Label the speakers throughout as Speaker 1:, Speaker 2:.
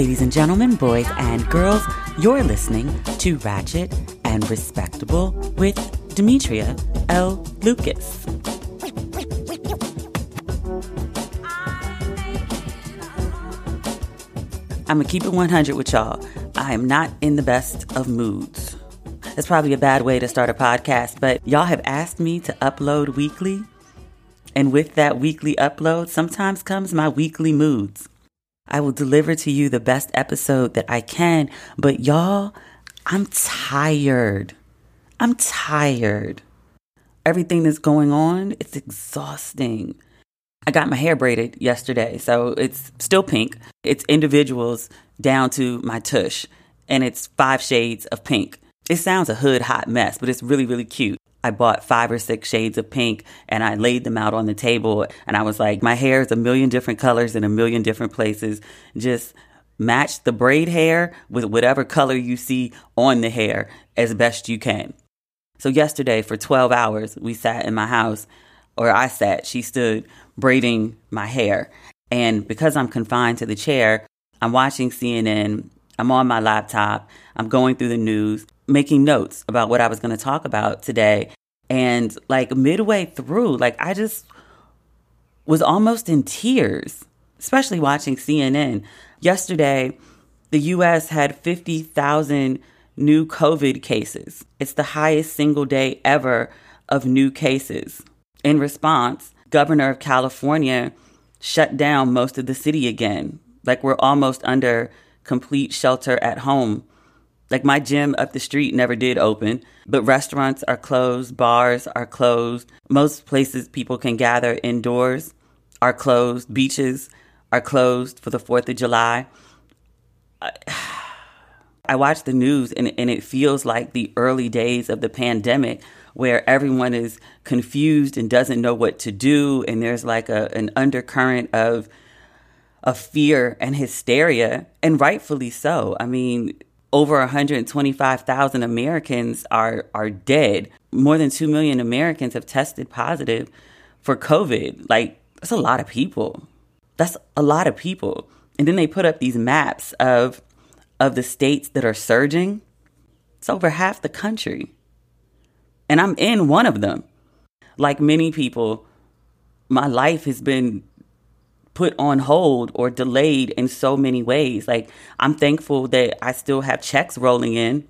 Speaker 1: Ladies and gentlemen, boys and girls, you're listening to Ratchet and Respectable with Demetria L. Lucas. I'm gonna keep it 100 with y'all. I am not in the best of moods. That's probably a bad way to start a podcast, but y'all have asked me to upload weekly. And with that weekly upload, sometimes comes my weekly moods. I will deliver to you the best episode that I can, but y'all, I'm tired. I'm tired. Everything that's going on, it's exhausting. I got my hair braided yesterday, so it's still pink. It's individuals down to my tush, and it's five shades of pink. It sounds a hood hot mess, but it's really, really cute. I bought five or six shades of pink and I laid them out on the table. And I was like, my hair is a million different colors in a million different places. Just match the braid hair with whatever color you see on the hair as best you can. So, yesterday for 12 hours, we sat in my house, or I sat, she stood braiding my hair. And because I'm confined to the chair, I'm watching CNN, I'm on my laptop, I'm going through the news, making notes about what I was going to talk about today. And like midway through, like I just was almost in tears, especially watching CNN. Yesterday, the US had 50,000 new COVID cases. It's the highest single day ever of new cases. In response, governor of California shut down most of the city again. Like we're almost under complete shelter at home. Like my gym up the street never did open, but restaurants are closed, bars are closed. Most places people can gather indoors are closed, beaches are closed for the 4th of July. I, I watch the news and, and it feels like the early days of the pandemic where everyone is confused and doesn't know what to do and there's like a, an undercurrent of of fear and hysteria and rightfully so i mean over 125,000 Americans are are dead. More than 2 million Americans have tested positive for COVID. Like that's a lot of people. That's a lot of people. And then they put up these maps of of the states that are surging. It's over half the country and I'm in one of them. Like many people, my life has been put on hold or delayed in so many ways. Like, I'm thankful that I still have checks rolling in,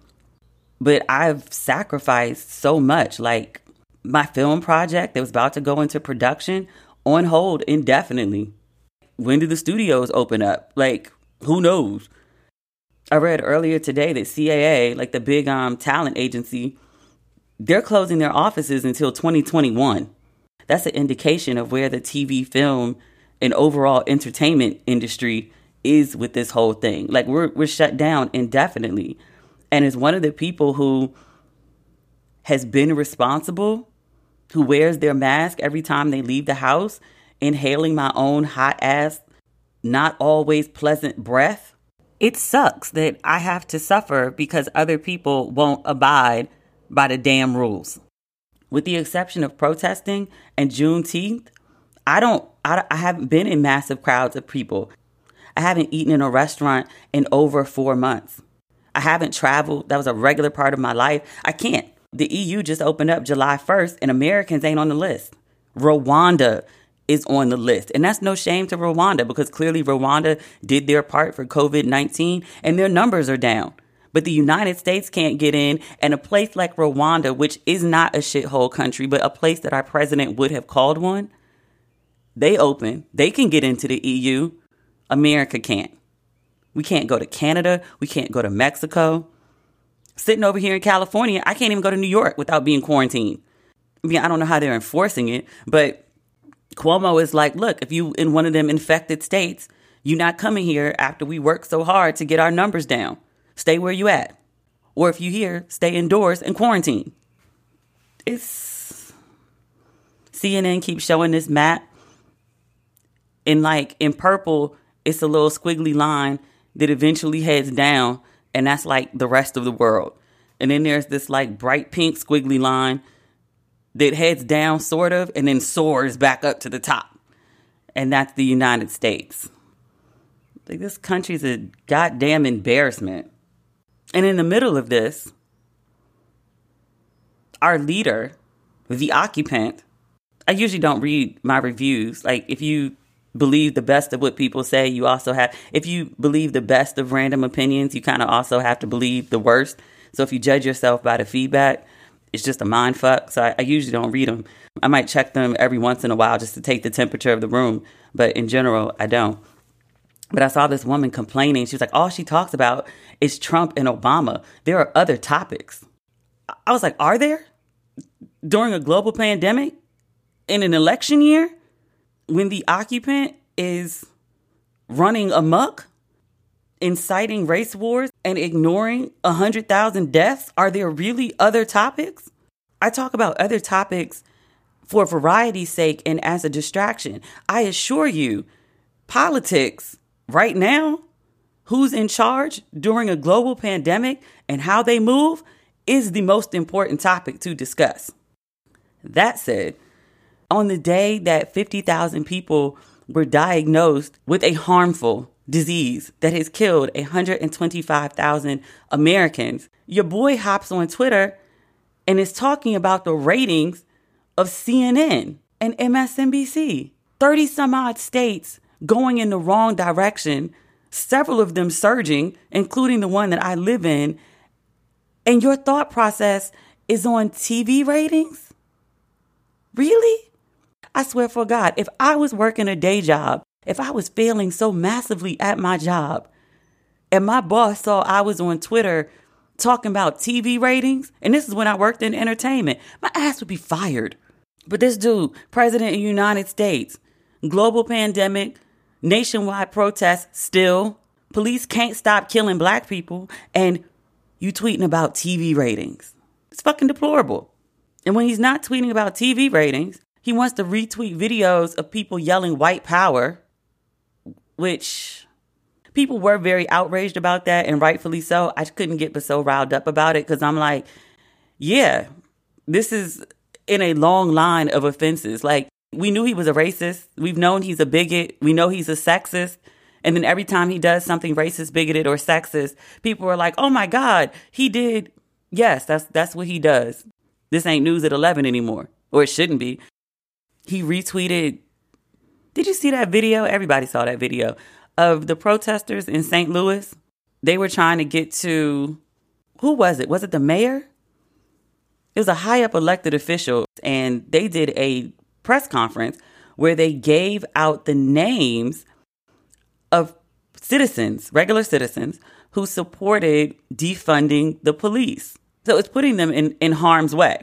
Speaker 1: but I've sacrificed so much. Like, my film project that was about to go into production on hold indefinitely. When do the studios open up? Like, who knows? I read earlier today that CAA, like the big um, talent agency, they're closing their offices until 2021. That's an indication of where the TV, film, and overall entertainment industry is with this whole thing. Like we're we're shut down indefinitely. And as one of the people who has been responsible, who wears their mask every time they leave the house, inhaling my own hot ass, not always pleasant breath, it sucks that I have to suffer because other people won't abide by the damn rules. With the exception of protesting and Juneteenth, I don't, I, I haven't been in massive crowds of people. I haven't eaten in a restaurant in over four months. I haven't traveled. That was a regular part of my life. I can't. The EU just opened up July 1st and Americans ain't on the list. Rwanda is on the list. And that's no shame to Rwanda because clearly Rwanda did their part for COVID 19 and their numbers are down but the United States can't get in. And a place like Rwanda, which is not a shithole country, but a place that our president would have called one, they open. They can get into the EU. America can't. We can't go to Canada. We can't go to Mexico. Sitting over here in California, I can't even go to New York without being quarantined. I mean, I don't know how they're enforcing it, but Cuomo is like, look, if you in one of them infected states, you're not coming here after we work so hard to get our numbers down stay where you at. Or if you here, stay indoors and quarantine. It's CNN keeps showing this map. And like in purple, it's a little squiggly line that eventually heads down, and that's like the rest of the world. And then there's this like bright pink squiggly line that heads down sort of and then soars back up to the top. And that's the United States. Like this country's a goddamn embarrassment. And in the middle of this, our leader, the occupant, I usually don't read my reviews. Like if you believe the best of what people say, you also have if you believe the best of random opinions, you kind of also have to believe the worst. So if you judge yourself by the feedback, it's just a mind fuck. So I, I usually don't read them. I might check them every once in a while just to take the temperature of the room, but in general, I don't. But I saw this woman complaining. She was like, all she talks about is Trump and Obama. There are other topics. I was like, are there? During a global pandemic? In an election year? When the occupant is running amok? Inciting race wars and ignoring 100,000 deaths? Are there really other topics? I talk about other topics for variety's sake and as a distraction. I assure you, politics right now, who's in charge during a global pandemic and how they move is the most important topic to discuss. That said, on the day that 50,000 people were diagnosed with a harmful disease that has killed 125,000 Americans, your boy hops on Twitter and is talking about the ratings of CNN and MSNBC. 30 some odd states going in the wrong direction, several of them surging, including the one that I live in, and your thought process is on TV ratings? Really? I swear for God, if I was working a day job, if I was failing so massively at my job, and my boss saw I was on Twitter talking about TV ratings, and this is when I worked in entertainment, my ass would be fired. But this dude, President of the United States, global pandemic, nationwide protests still. Police can't stop killing black people, and you tweeting about TV ratings. It's fucking deplorable. And when he's not tweeting about TV ratings, he wants to retweet videos of people yelling white power, which people were very outraged about that, and rightfully so. I couldn't get but so riled up about it because I'm like, yeah, this is in a long line of offenses. Like, we knew he was a racist. We've known he's a bigot. We know he's a sexist. And then every time he does something racist, bigoted, or sexist, people are like, "Oh my God, he did." Yes, that's that's what he does. This ain't news at eleven anymore, or it shouldn't be. He retweeted. Did you see that video? Everybody saw that video of the protesters in St. Louis. They were trying to get to who was it? Was it the mayor? It was a high up elected official, and they did a press conference where they gave out the names of citizens, regular citizens, who supported defunding the police. So it's putting them in, in harm's way.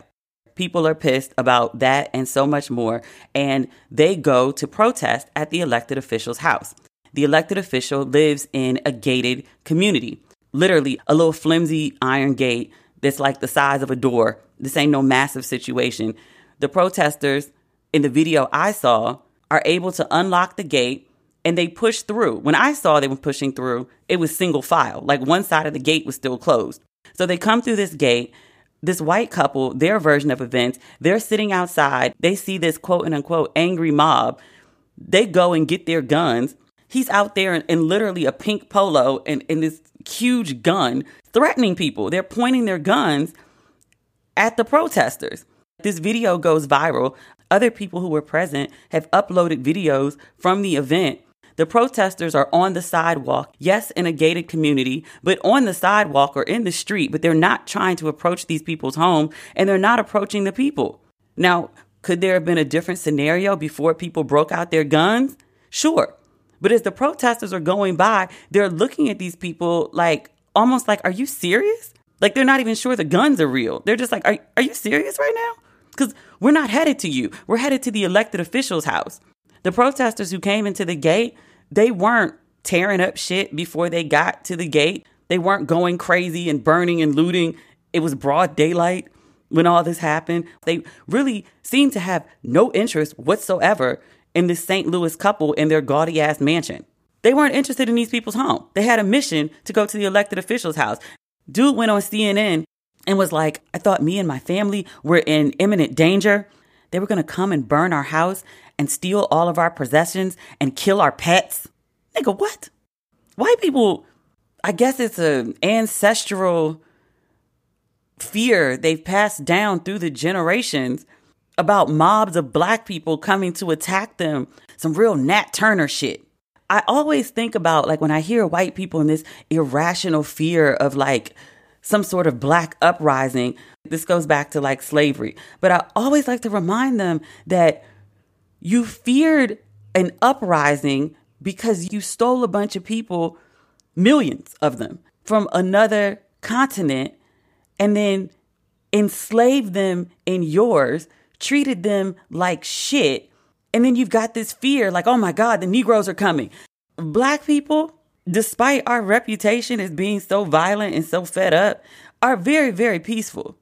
Speaker 1: People are pissed about that and so much more, and they go to protest at the elected official's house. The elected official lives in a gated community, literally a little flimsy iron gate that's like the size of a door. This ain't no massive situation. The protesters in the video I saw are able to unlock the gate and they push through. When I saw they were pushing through, it was single file. Like one side of the gate was still closed. So they come through this gate. This white couple, their version of events, they're sitting outside. They see this quote and unquote angry mob. They go and get their guns. He's out there in, in literally a pink polo and, and this huge gun threatening people. They're pointing their guns at the protesters. This video goes viral. Other people who were present have uploaded videos from the event. The protesters are on the sidewalk, yes, in a gated community, but on the sidewalk or in the street, but they're not trying to approach these people's home and they're not approaching the people. Now, could there have been a different scenario before people broke out their guns? Sure. But as the protesters are going by, they're looking at these people like almost like, are you serious? Like they're not even sure the guns are real. They're just like, are, are you serious right now? Because we're not headed to you. We're headed to the elected official's house. The protesters who came into the gate, they weren't tearing up shit before they got to the gate. They weren't going crazy and burning and looting. It was broad daylight when all this happened. They really seemed to have no interest whatsoever in this St. Louis couple in their gaudy ass mansion. They weren't interested in these people's home. They had a mission to go to the elected official's house. Dude went on CNN and was like, I thought me and my family were in imminent danger. They were going to come and burn our house and steal all of our possessions and kill our pets. Nigga, what? white people, I guess it's an ancestral fear they've passed down through the generations about mobs of black people coming to attack them. Some real Nat Turner shit. I always think about like when I hear white people in this irrational fear of like some sort of black uprising. This goes back to like slavery. But I always like to remind them that you feared an uprising because you stole a bunch of people, millions of them, from another continent and then enslaved them in yours, treated them like shit. And then you've got this fear like, oh my God, the Negroes are coming. Black people, despite our reputation as being so violent and so fed up, are very, very peaceful.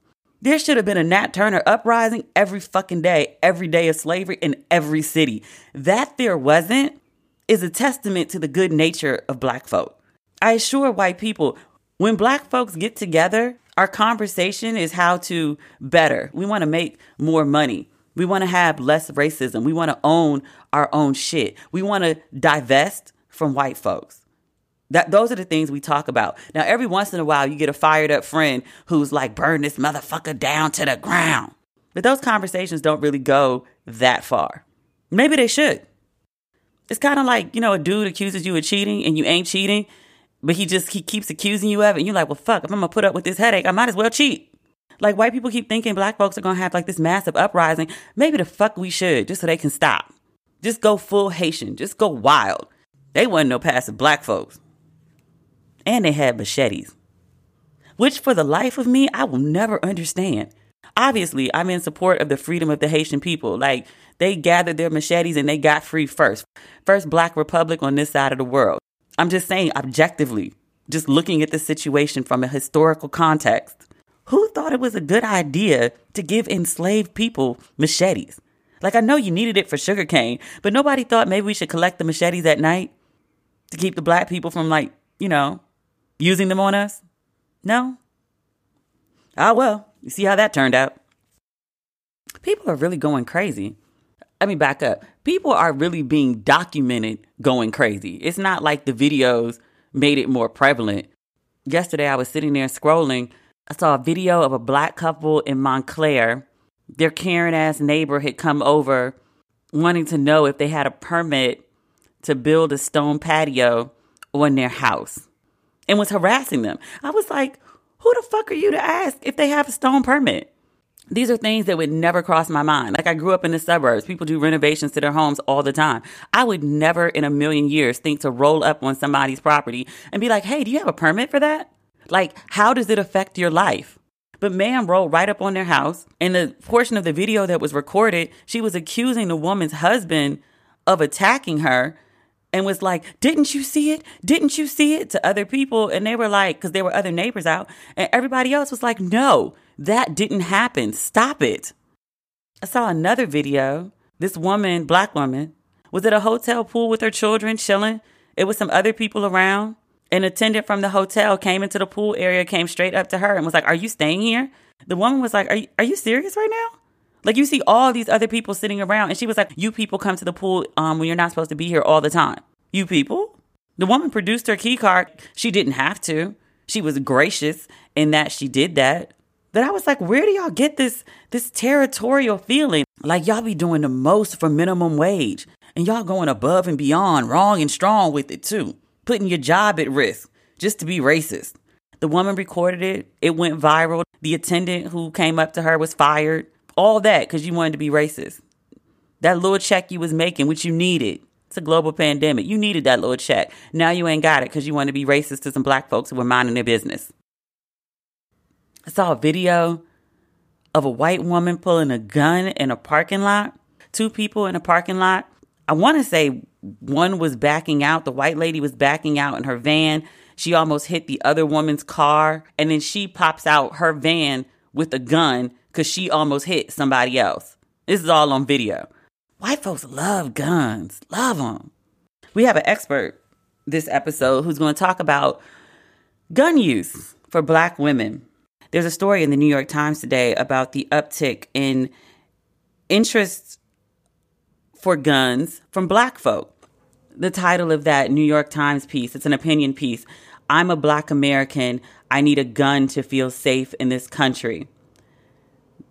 Speaker 1: There should have been a Nat Turner uprising every fucking day, every day of slavery in every city. That there wasn't is a testament to the good nature of black folk. I assure white people, when black folks get together, our conversation is how to better. We want to make more money. We want to have less racism. We want to own our own shit. We want to divest from white folks. That those are the things we talk about. Now, every once in a while, you get a fired up friend who's like, "Burn this motherfucker down to the ground." But those conversations don't really go that far. Maybe they should. It's kind of like you know, a dude accuses you of cheating and you ain't cheating, but he just he keeps accusing you of it. And you're like, "Well, fuck! If I'm gonna put up with this headache, I might as well cheat." Like white people keep thinking black folks are gonna have like this massive uprising. Maybe the fuck we should, just so they can stop. Just go full Haitian. Just go wild. They wasn't no passive black folks and they had machetes, which for the life of me, I will never understand. Obviously, I'm in support of the freedom of the Haitian people. Like, they gathered their machetes and they got free first. First black republic on this side of the world. I'm just saying, objectively, just looking at the situation from a historical context, who thought it was a good idea to give enslaved people machetes? Like, I know you needed it for sugarcane, but nobody thought maybe we should collect the machetes at night to keep the black people from, like, you know, using them on us? No? Ah, well, you see how that turned out. People are really going crazy. Let me back up. People are really being documented going crazy. It's not like the videos made it more prevalent. Yesterday, I was sitting there scrolling. I saw a video of a black couple in Montclair. Their Karen ass neighbor had come over wanting to know if they had a permit to build a stone patio on their house and was harassing them. I was like, who the fuck are you to ask if they have a stone permit? These are things that would never cross my mind. Like I grew up in the suburbs. People do renovations to their homes all the time. I would never in a million years think to roll up on somebody's property and be like, hey, do you have a permit for that? Like, how does it affect your life? But man rolled right up on their house. In the portion of the video that was recorded, she was accusing the woman's husband of attacking her and was like, Didn't you see it? Didn't you see it? to other people. And they were like, because there were other neighbors out. And everybody else was like, No, that didn't happen. Stop it. I saw another video. This woman, black woman, was at a hotel pool with her children chilling. It was some other people around. An attendant from the hotel came into the pool area, came straight up to her and was like, Are you staying here? The woman was like, Are you, are you serious right now? Like you see all these other people sitting around, and she was like, "You people come to the pool um, when you're not supposed to be here all the time. You people." The woman produced her key card. She didn't have to. She was gracious in that she did that. But I was like, where do y'all get this this territorial feeling? Like y'all be doing the most for minimum wage, and y'all going above and beyond, wrong and strong with it too, putting your job at risk just to be racist. The woman recorded it. It went viral. The attendant who came up to her was fired. All that because you wanted to be racist. That little check you was making, which you needed. It's a global pandemic. You needed that little check. Now you ain't got it because you want to be racist to some black folks who were minding their business. I saw a video of a white woman pulling a gun in a parking lot. Two people in a parking lot. I want to say one was backing out. The white lady was backing out in her van. She almost hit the other woman's car. And then she pops out her van with a gun because she almost hit somebody else. This is all on video. White folks love guns, love them. We have an expert this episode who's going to talk about gun use for black women. There's a story in the New York Times today about the uptick in interest for guns from black folk. the title of that New York Times piece. It's an opinion piece. I'm a black American. I need a gun to feel safe in this country.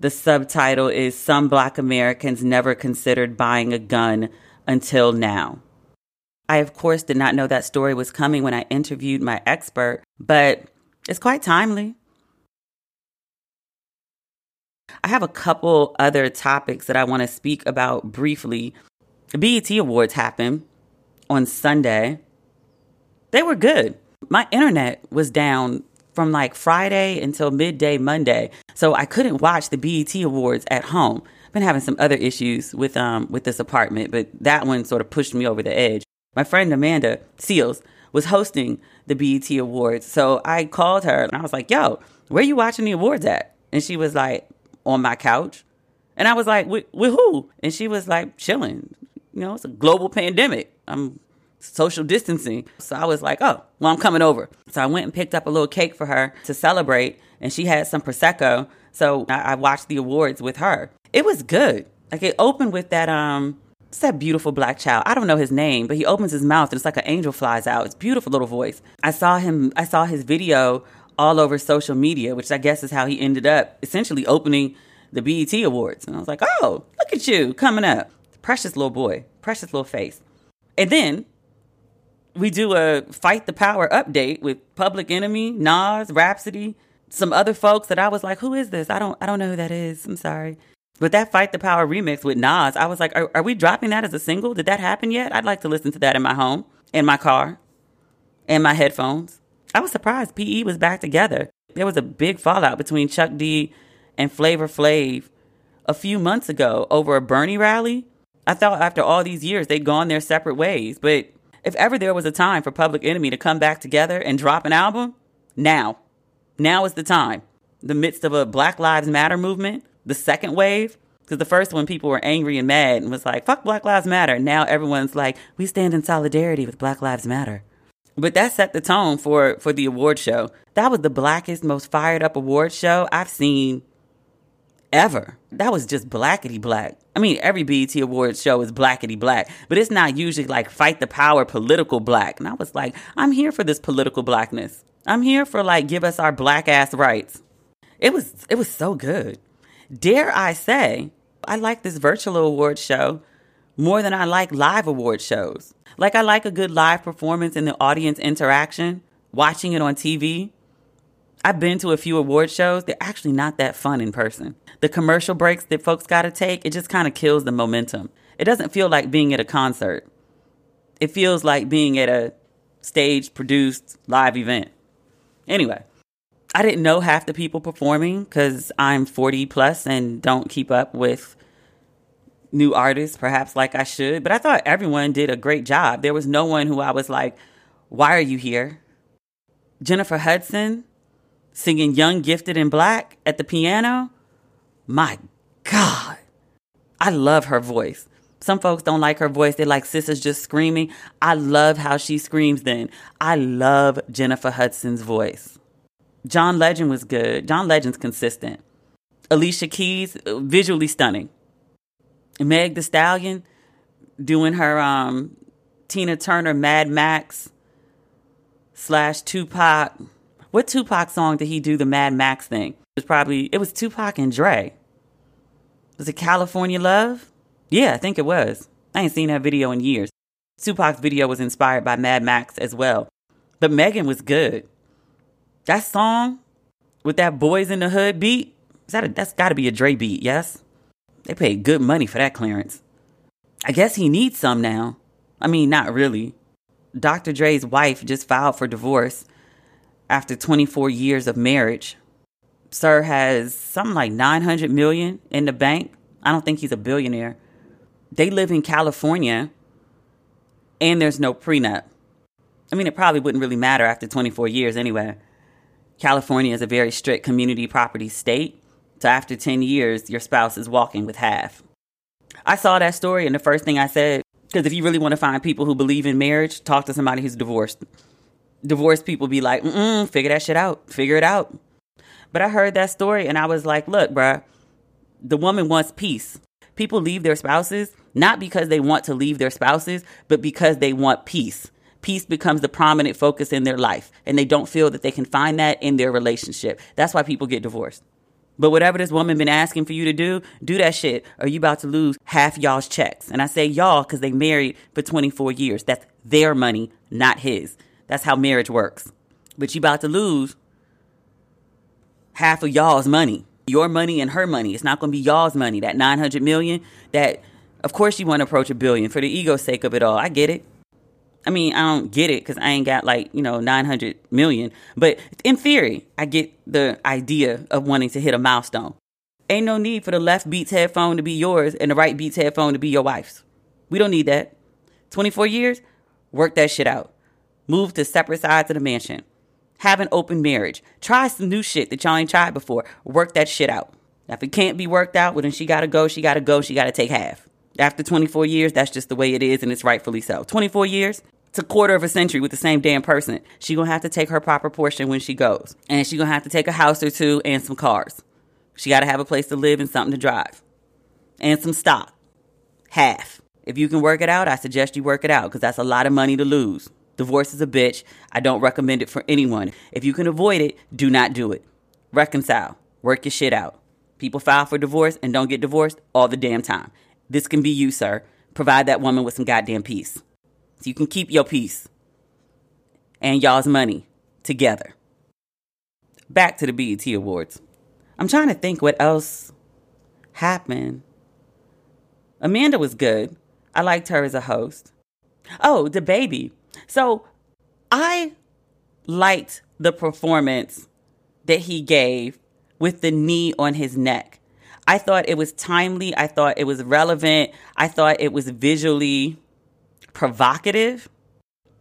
Speaker 1: The subtitle is Some Black Americans Never Considered Buying a Gun Until Now. I, of course, did not know that story was coming when I interviewed my expert, but it's quite timely. I have a couple other topics that I want to speak about briefly. The BET Awards happened on Sunday. They were good. My internet was down from like Friday until midday Monday. So I couldn't watch the BET Awards at home. Been having some other issues with um with this apartment, but that one sort of pushed me over the edge. My friend Amanda Seales was hosting the BET Awards. So I called her and I was like, "Yo, where you watching the awards at?" And she was like, "On my couch." And I was like, "With, who?" And she was like, "Chilling." You know, it's a global pandemic. I'm social distancing. So I was like, oh, well, I'm coming over. So I went and picked up a little cake for her to celebrate, and she had some Prosecco. So I, I watched the awards with her. It was good. Like it opened with that, um, it's that beautiful black child. I don't know his name, but he opens his mouth and it's like an angel flies out. It's beautiful little voice. I saw him, I saw his video all over social media, which I guess is how he ended up essentially opening the BET Awards. And I was like, oh, look at you coming up. Precious little boy, precious little face. And then we do a fight the power update with Public Enemy, Nas, Rapsody, some other folks that I was like, who is this? I don't I don't know who that is. I'm sorry. But that Fight the Power remix with Nas, I was like, are, are we dropping that as a single? Did that happen yet? I'd like to listen to that in my home, in my car, in my headphones. I was surprised PE was back together. There was a big fallout between Chuck D and Flavor Flav a few months ago over a Bernie rally. I thought after all these years they'd gone their separate ways, but if ever there was a time for Public Enemy to come back together and drop an album, now. Now is the time. The midst of a Black Lives Matter movement, the second wave, because the first one people were angry and mad and was like, fuck Black Lives Matter. Now everyone's like, we stand in solidarity with Black Lives Matter. But that set the tone for, for the award show. That was the blackest, most fired up award show I've seen ever. That was just blackety black. I mean, every BET Awards show is blackety black, but it's not usually like fight the power political black. And I was like, I'm here for this political blackness. I'm here for like give us our black ass rights. It was it was so good. Dare I say, I like this virtual award show more than I like live award shows. Like I like a good live performance and the audience interaction, watching it on TV. I've been to a few award shows. They're actually not that fun in person. The commercial breaks that folks got to take, it just kind of kills the momentum. It doesn't feel like being at a concert. It feels like being at a stage produced live event. Anyway, I didn't know half the people performing because I'm 40 plus and don't keep up with new artists, perhaps like I should. But I thought everyone did a great job. There was no one who I was like, why are you here? Jennifer Hudson, singing Young, Gifted, and Black at the piano. My God, I love her voice. Some folks don't like her voice. They like sisters just screaming. I love how she screams then. I love Jennifer Hudson's voice. John Legend was good. John Legend's consistent. Alicia Keys, visually stunning. Meg the Stallion doing her um, Tina Turner Mad Max slash Tupac what Tupac song did he do the Mad Max thing? It was probably it was Tupac and Dre. Was it California Love? Yeah, I think it was. I ain't seen that video in years. Tupac's video was inspired by Mad Max as well. But Megan was good. That song with that Boys in the Hood beat, is that a, that's got to be a Dre beat, yes? They paid good money for that clearance. I guess he needs some now. I mean, not really. Dr. Dre's wife just filed for divorce after 24 years of marriage. Sir has something like 900 million in the bank. I don't think he's a billionaire. They live in California and there's no prenup. I mean, it probably wouldn't really matter after 24 years anyway. California is a very strict community property state. So after 10 years, your spouse is walking with half. I saw that story, and the first thing I said, because if you really want to find people who believe in marriage, talk to somebody who's divorced divorced people be like, mm figure that shit out, figure it out. But I heard that story and I was like, look, bruh, the woman wants peace. People leave their spouses not because they want to leave their spouses, but because they want peace. Peace becomes the prominent focus in their life, and they don't feel that they can find that in their relationship. That's why people get divorced. But whatever this woman been asking for you to do, do that shit, or you about to lose half y'all's checks. And I say y'all because they married for 24 years. That's their money, not his. That's how marriage works. But you about to lose half of y'all's money. Your money and her money. It's not going to be y'all's money. That 900 million, that of course you want to approach a billion for the ego's sake of it all. I get it. I mean, I don't get it because I ain't got like, you know, 900 million. But in theory, I get the idea of wanting to hit a milestone. Ain't no need for the left Beats headphone to be yours and the right Beats headphone to be your wife's. We don't need that. 24 years, work that shit out. Move to separate sides of the mansion. Have an open marriage. Try some new shit that y'all ain't tried before. Work that shit out. Now, if it can't be worked out, well, then she gotta go, she gotta go, she gotta take half. After 24 years, that's just the way it is, and it's rightfully so. 24 years, it's a quarter of a century with the same damn person. She gonna have to take her proper portion when she goes, and she gonna have to take a house or two and some cars. She gotta have a place to live and something to drive, and some stock. Half. If you can work it out, I suggest you work it out because that's a lot of money to lose. Divorce is a bitch. I don't recommend it for anyone. If you can avoid it, do not do it. Reconcile. Work your shit out. People file for divorce and don't get divorced all the damn time. This can be you, sir. Provide that woman with some goddamn peace. So you can keep your peace and y'all's money together. Back to the BET Awards. I'm trying to think what else happened. Amanda was good. I liked her as a host. Oh, DaBaby. So I liked the performance that he gave with the knee on his neck. I thought it was timely. I thought it was relevant. I thought it was visually provocative.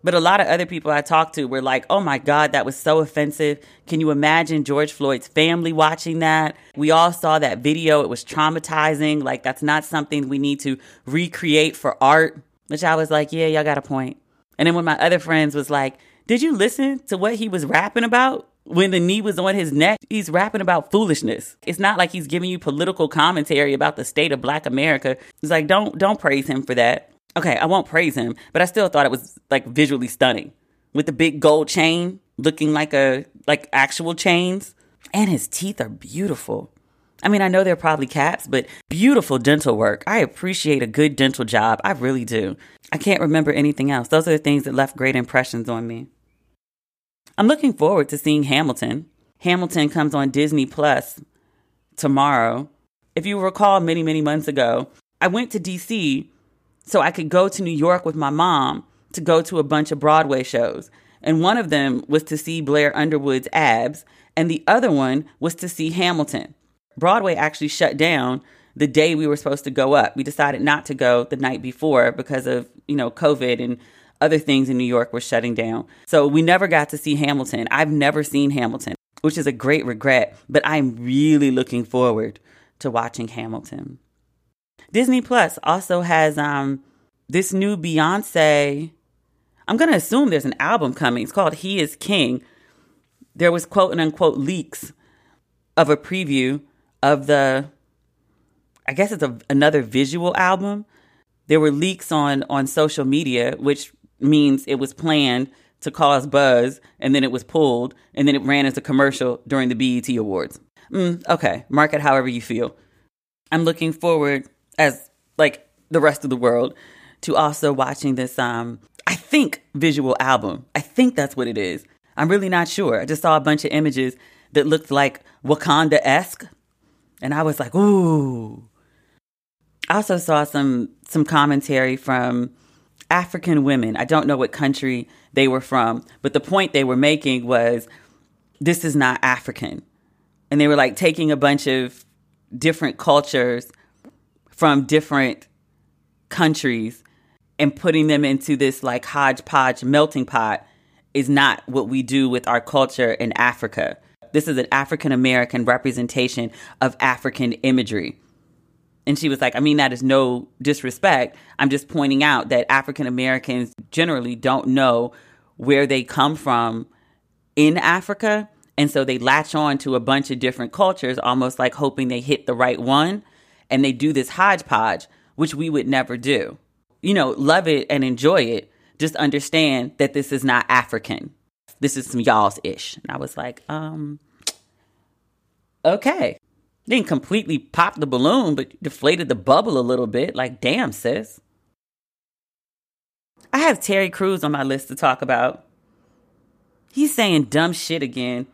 Speaker 1: But a lot of other people I talked to were like, oh my God, that was so offensive. Can you imagine George Floyd's family watching that? We all saw that video. It was traumatizing. Like, that's not something we need to recreate for art. Which I was like, yeah, y'all got a point. And then when my other friends was like, did you listen to what he was rapping about? When the knee was on his neck, he's rapping about foolishness. It's not like he's giving you political commentary about the state of black America. It's like, don't don't praise him for that okay, I won't praise him, but I still thought it was like visually stunning with the big gold chain looking like a like actual chains and his teeth are beautiful. I mean, I know they're probably caps, but beautiful dental work. I appreciate a good dental job. I really do. I can't remember anything else. Those are the things that left great impressions on me. I'm looking forward to seeing Hamilton. Hamilton comes on Disney Plus tomorrow. If you recall, many, many months ago, I went to DC so I could go to New York with my mom to go to a bunch of Broadway shows. And one of them was to see Blair Underwood's abs, and the other one was to see Hamilton. Broadway actually shut down the day we were supposed to go up. We decided not to go the night before because of, you know, COVID and other things in New York were shutting down. So we never got to see Hamilton. I've never seen Hamilton, which is a great regret, but I'm really looking forward to watching Hamilton. Disney Plus also has um this new Beyonce. I'm gonna assume there's an album coming. It's called He Is King. There was quote and unquote leaks of a preview of the. I guess it's a, another visual album. There were leaks on on social media, which means it was planned to cause buzz, and then it was pulled, and then it ran as a commercial during the BET Awards. Mm, okay, mark it however you feel. I'm looking forward as like the rest of the world to also watching this um I think visual album. I think that's what it is. I'm really not sure. I just saw a bunch of images that looked like Wakanda esque. And I was like, ooh. I also saw some some commentary from African women. I don't know what country they were from, but the point they were making was this is not African. And they were like taking a bunch of different cultures from different countries and putting them into this like hodgepodge melting pot is not what we do with our culture in Africa. This is an African American representation of African imagery. And she was like, I mean, that is no disrespect. I'm just pointing out that African Americans generally don't know where they come from in Africa. And so they latch on to a bunch of different cultures, almost like hoping they hit the right one and they do this hodgepodge which we would never do. You know, love it and enjoy it. Just understand that this is not African. This is some y'all's ish. And I was like, um, okay. Didn't completely pop the balloon, but deflated the bubble a little bit. Like, damn, sis. I have Terry Crews on my list to talk about. He's saying dumb shit again,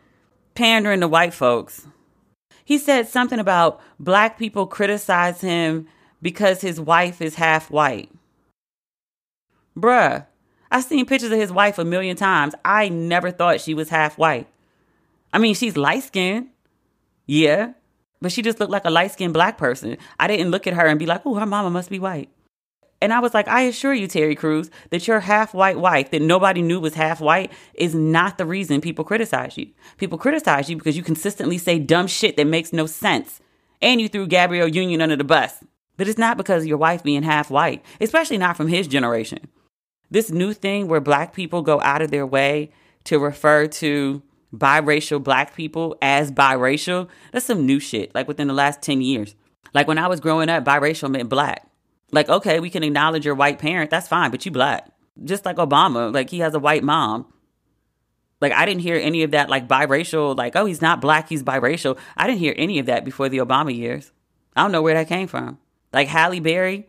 Speaker 1: pandering to white folks. He said something about black people criticize him because his wife is half white. Bruh, I've seen pictures of his wife a million times. I never thought she was half white. I mean, she's light skinned. Yeah. But she just looked like a light skinned black person. I didn't look at her and be like, oh, her mama must be white. And I was like, I assure you, Terry Crews, that your half white wife that nobody knew was half white is not the reason people criticize you. People criticize you because you consistently say dumb shit that makes no sense. And you threw Gabrielle Union under the bus. But it's not because your wife being half white, especially not from his generation. This new thing where black people go out of their way to refer to biracial black people as biracial, that's some new shit, like within the last 10 years. Like when I was growing up, biracial meant black. Like, okay, we can acknowledge your white parent, that's fine, but you black. Just like Obama, like he has a white mom. Like I didn't hear any of that like biracial, like, oh, he's not black, he's biracial. I didn't hear any of that before the Obama years. I don't know where that came from. Like Halle Berry,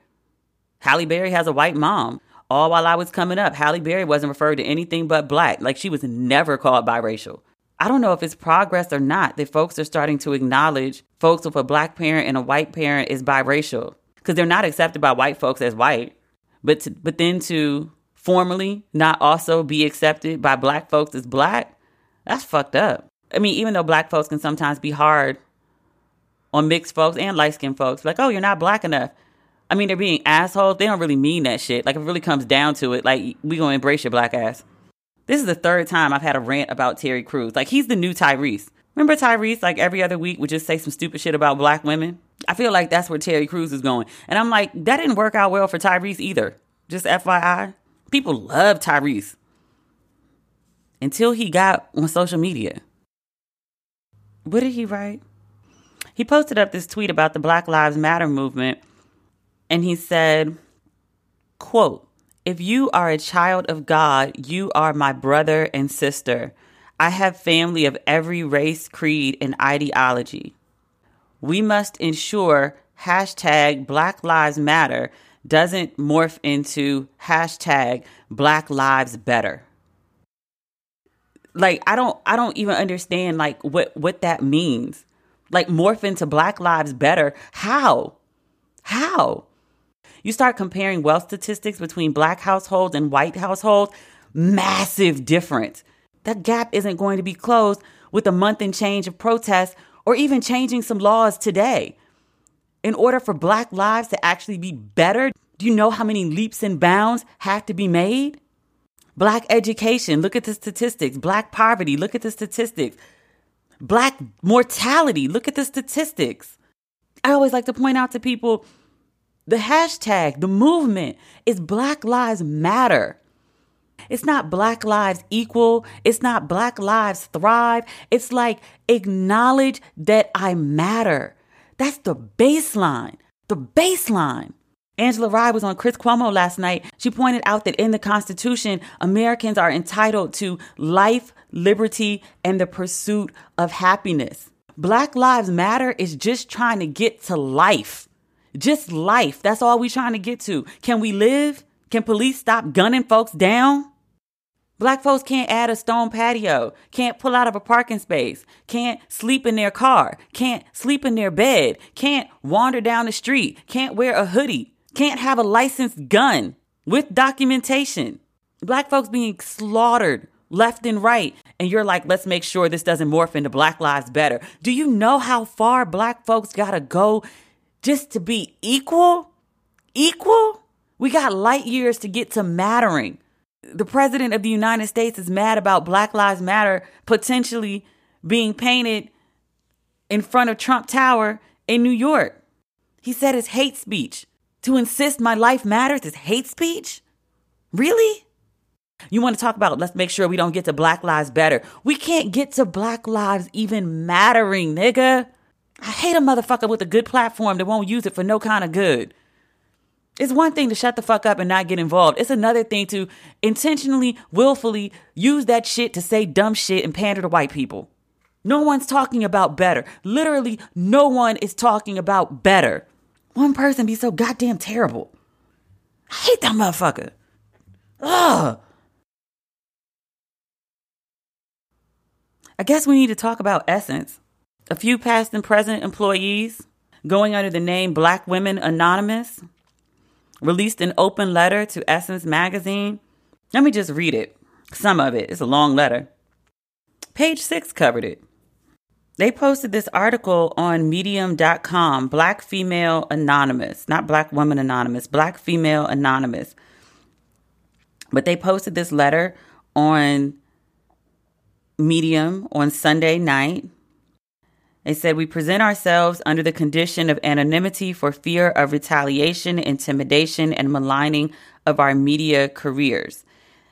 Speaker 1: Halle Berry has a white mom all while I was coming up, Halle Berry wasn't referred to anything but black. Like she was never called biracial. I don't know if it's progress or not that folks are starting to acknowledge folks with a black parent and a white parent is biracial because they're not accepted by white folks as white. But to, but then to formally not also be accepted by black folks as black, that's fucked up. I mean, even though black folks can sometimes be hard on mixed folks and light skinned folks, like, oh, you're not black enough. I mean, they're being assholes. They don't really mean that shit. Like, if it really comes down to it, like, we gonna embrace your black ass. This is the third time I've had a rant about Terry Crews. Like, he's the new Tyrese. Remember Tyrese, like, every other week would just say some stupid shit about black women? I feel like that's where Terry Crews is going. And I'm like, that didn't work out well for Tyrese either. Just FYI. People love Tyrese. Until he got on social media. What did he write? He posted up this tweet about the Black Lives Matter movement and he said, quote, if you are a child of God, you are my brother and sister. I have family of every race, creed, and ideology. We must ensure hashtag Black Lives Matter doesn't morph into hashtag Black Lives Better. Like I don't I don't even understand like what what that means. Like morph into Black Lives Better. How? How? You start comparing wealth statistics between black households and white households, massive difference. That gap isn't going to be closed with a month and change of protests or even changing some laws today. In order for black lives to actually be better, do you know how many leaps and bounds have to be made? Black education, look at the statistics. Black poverty, look at the statistics. Black mortality, look at the statistics. I always like to point out to people the hashtag, the movement is Black Lives Matter. It's not Black Lives Equal. It's not Black Lives Thrive. It's like acknowledge that I matter. That's the baseline. The baseline. Angela Rye was on Chris Cuomo last night. She pointed out that in the Constitution, Americans are entitled to life, liberty, and the pursuit of happiness. Black Lives Matter is just trying to get to life. Just life. That's all we trying to get to. Can we live? Can police stop gunning folks down? Black folks can't add a stone patio, can't pull out of a parking space, can't sleep in their car, can't sleep in their bed, can't wander down the street, can't wear a hoodie, can't have a licensed gun with documentation. Black folks being slaughtered left and right. And you're like, let's make sure this doesn't morph into Black Lives Better. Do you know how far black folks gotta go just to be equal, equal, we got light years to get to mattering. The president of the United States is mad about Black Lives Matter potentially being painted in front of Trump Tower in New York. He said it's hate speech. To insist my life matters is hate speech? Really? You want to talk about let's make sure we don't get to Black Lives Better. We can't get to Black Lives even mattering, nigga. I hate a motherfucker with a good platform that won't use it for no kind of good. It's one thing to shut the fuck up and not get involved. It's another thing to intentionally, willfully use that shit to say dumb shit and pander to white people. No one's talking about better. Literally, no one is talking about better. One person be so goddamn terrible. I hate that motherfucker. Ugh. I guess we need to talk about Essence. A few past and present employees going under the name Black Women Anonymous released an open letter to Essence magazine. Let me just read it. Some of it. It's a long letter. Page six covered it. They posted this article on medium.com, Black Female Anonymous, not Black Woman Anonymous, Black Female Anonymous. But they posted this letter on Medium on Sunday night. They said, We present ourselves under the condition of anonymity for fear of retaliation, intimidation, and maligning of our media careers.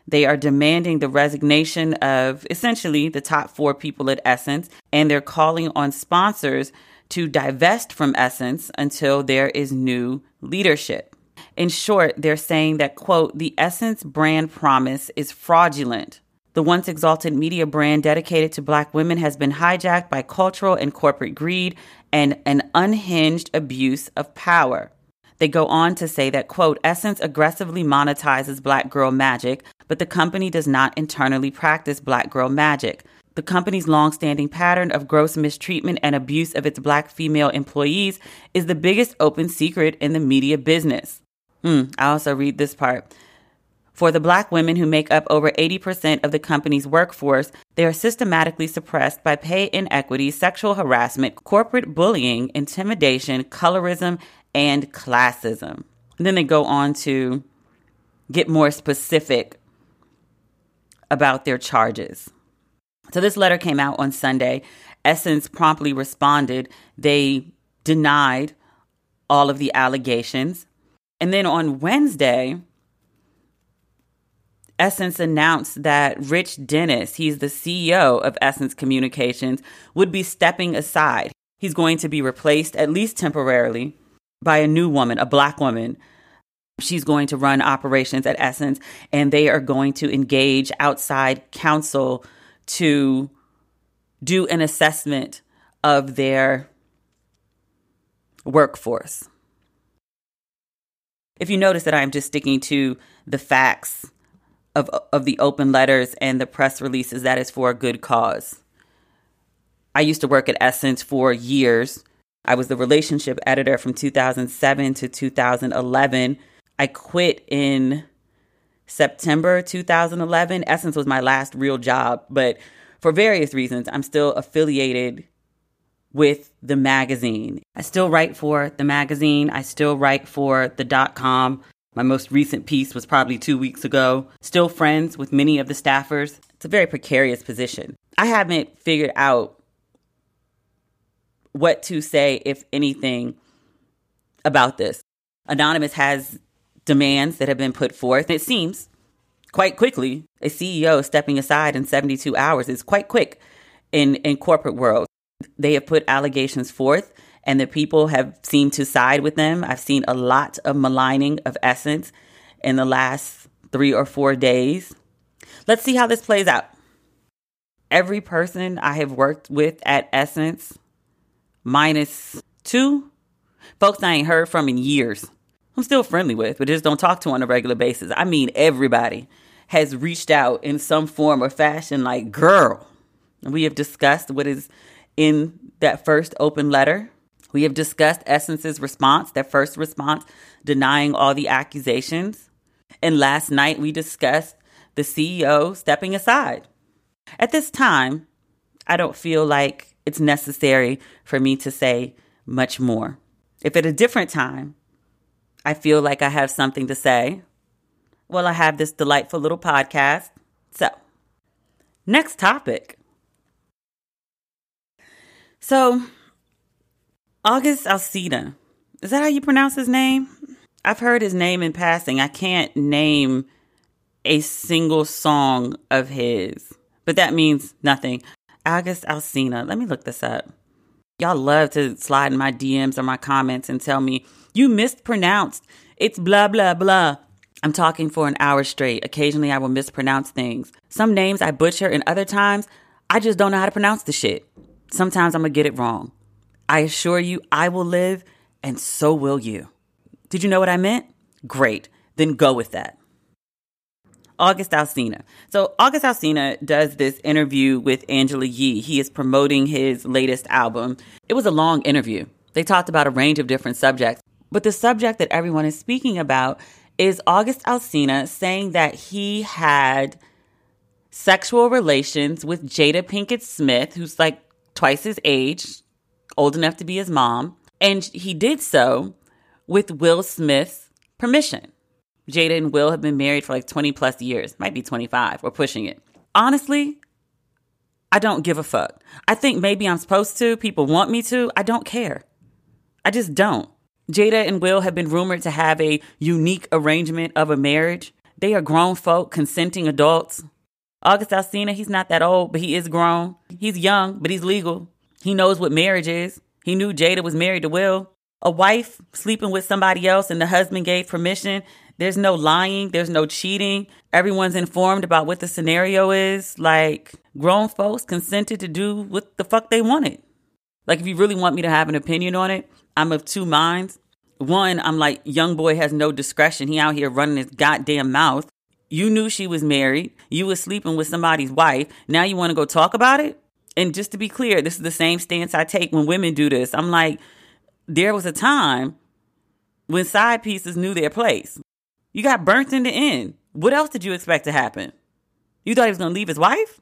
Speaker 1: They are demanding the resignation of essentially the top four people at Essence, and they're calling on sponsors to divest from Essence until there is new leadership. In short, they're saying that, quote, the Essence brand promise is fraudulent. The once exalted media brand dedicated to black women has been hijacked by cultural and corporate greed and an unhinged abuse of power. They go on to say that, quote, Essence aggressively monetizes black girl magic, but the company does not internally practice black girl magic. The company's longstanding pattern of gross mistreatment and abuse of its black female employees is the biggest open secret in the media business. Hmm, I also read this part. For the black women who make up over 80% of the company's workforce, they are systematically suppressed by pay inequity, sexual harassment, corporate bullying, intimidation, colorism, and classism. And then they go on to get more specific about their charges. So this letter came out on Sunday. Essence promptly responded. They denied all of the allegations. And then on Wednesday, Essence announced that Rich Dennis, he's the CEO of Essence Communications, would be stepping aside. He's going to be replaced, at least temporarily, by a new woman, a black woman. She's going to run operations at Essence, and they are going to engage outside counsel to do an assessment of their workforce. If you notice that I'm just sticking to the facts of of the open letters and the press releases that is for a good cause. I used to work at Essence for years. I was the relationship editor from 2007 to 2011. I quit in September 2011. Essence was my last real job, but for various reasons, I'm still affiliated with the magazine. I still write for the magazine. I still write for the dot com. My most recent piece was probably two weeks ago. Still friends with many of the staffers. It's a very precarious position. I haven't figured out what to say, if anything, about this. Anonymous has demands that have been put forth. It seems quite quickly a CEO stepping aside in 72 hours is quite quick in, in corporate world. They have put allegations forth and the people have seemed to side with them. I've seen a lot of maligning of Essence in the last three or four days. Let's see how this plays out. Every person I have worked with at Essence, minus two, folks I ain't heard from in years. I'm still friendly with, but just don't talk to on a regular basis. I mean, everybody has reached out in some form or fashion, like, girl. We have discussed what is in that first open letter we have discussed Essence's response, their first response, denying all the accusations. And last night we discussed the CEO stepping aside. At this time, I don't feel like it's necessary for me to say much more. If at a different time, I feel like I have something to say, well, I have this delightful little podcast. So, next topic. So, August Alsina. Is that how you pronounce his name? I've heard his name in passing. I can't name a single song of his, but that means nothing. August Alsina. Let me look this up. Y'all love to slide in my DMs or my comments and tell me, you mispronounced. It's blah, blah, blah. I'm talking for an hour straight. Occasionally I will mispronounce things. Some names I butcher, and other times I just don't know how to pronounce the shit. Sometimes I'm gonna get it wrong. I assure you, I will live, and so will you. Did you know what I meant? Great. Then go with that. August Alsina. So August Alsina does this interview with Angela Yee. He is promoting his latest album. It was a long interview. They talked about a range of different subjects. But the subject that everyone is speaking about is August Alsina saying that he had sexual relations with Jada Pinkett Smith, who's like twice his age, old enough to be his mom. And he did so with Will Smith's permission. Jada and Will have been married for like 20 plus years, might be 25 we're pushing it. Honestly, I don't give a fuck. I think maybe I'm supposed to. People want me to. I don't care. I just don't. Jada and Will have been rumored to have a unique arrangement of a marriage. They are grown folk, consenting adults. August Alsina, he's not that old, but he is grown. He's young, but he's legal. He knows what marriage is. He knew Jada was married to Will. A wife sleeping with somebody else and the husband gave permission there's no lying, there's no cheating. Everyone's informed about what the scenario is. Like, grown folks consented to do what the fuck they wanted. Like, if you really want me to have an opinion on it, I'm of two minds. One, I'm like, young boy has no discretion. He out here running his goddamn mouth. You knew she was married. You was sleeping with somebody's wife. Now you want to go talk about it? And just to be clear, this is the same stance I take when women do this. I'm like, there was a time when side pieces knew their place. You got burnt in the end. What else did you expect to happen? You thought he was going to leave his wife?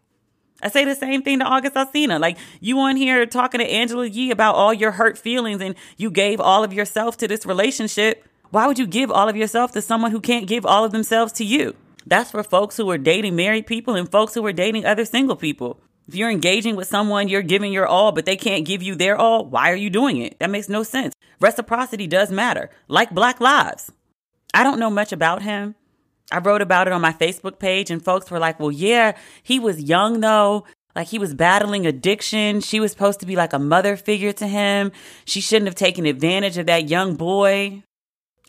Speaker 1: I say the same thing to August Alsina. Like, you on here talking to Angela Yee about all your hurt feelings and you gave all of yourself to this relationship. Why would you give all of yourself to someone who can't give all of themselves to you? That's for folks who are dating married people and folks who are dating other single people. If you're engaging with someone, you're giving your all, but they can't give you their all, why are you doing it? That makes no sense. Reciprocity does matter, like Black Lives. I don't know much about him. I wrote about it on my Facebook page, and folks were like, well, yeah, he was young though. Like he was battling addiction. She was supposed to be like a mother figure to him. She shouldn't have taken advantage of that young boy.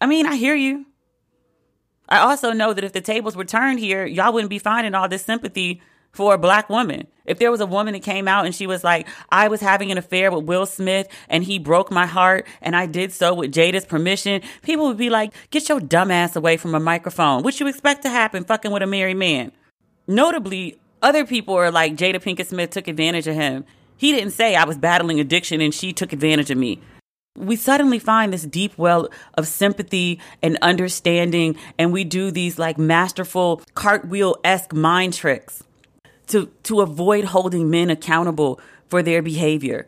Speaker 1: I mean, I hear you. I also know that if the tables were turned here, y'all wouldn't be finding all this sympathy for a black woman. If there was a woman that came out and she was like, I was having an affair with Will Smith and he broke my heart and I did so with Jada's permission, people would be like, get your dumb ass away from a microphone. What you expect to happen fucking with a married man? Notably, other people are like, Jada Pinkett Smith took advantage of him. He didn't say I was battling addiction and she took advantage of me we suddenly find this deep well of sympathy and understanding, and we do these like masterful cartwheel esque mind tricks to, to avoid holding men accountable for their behavior.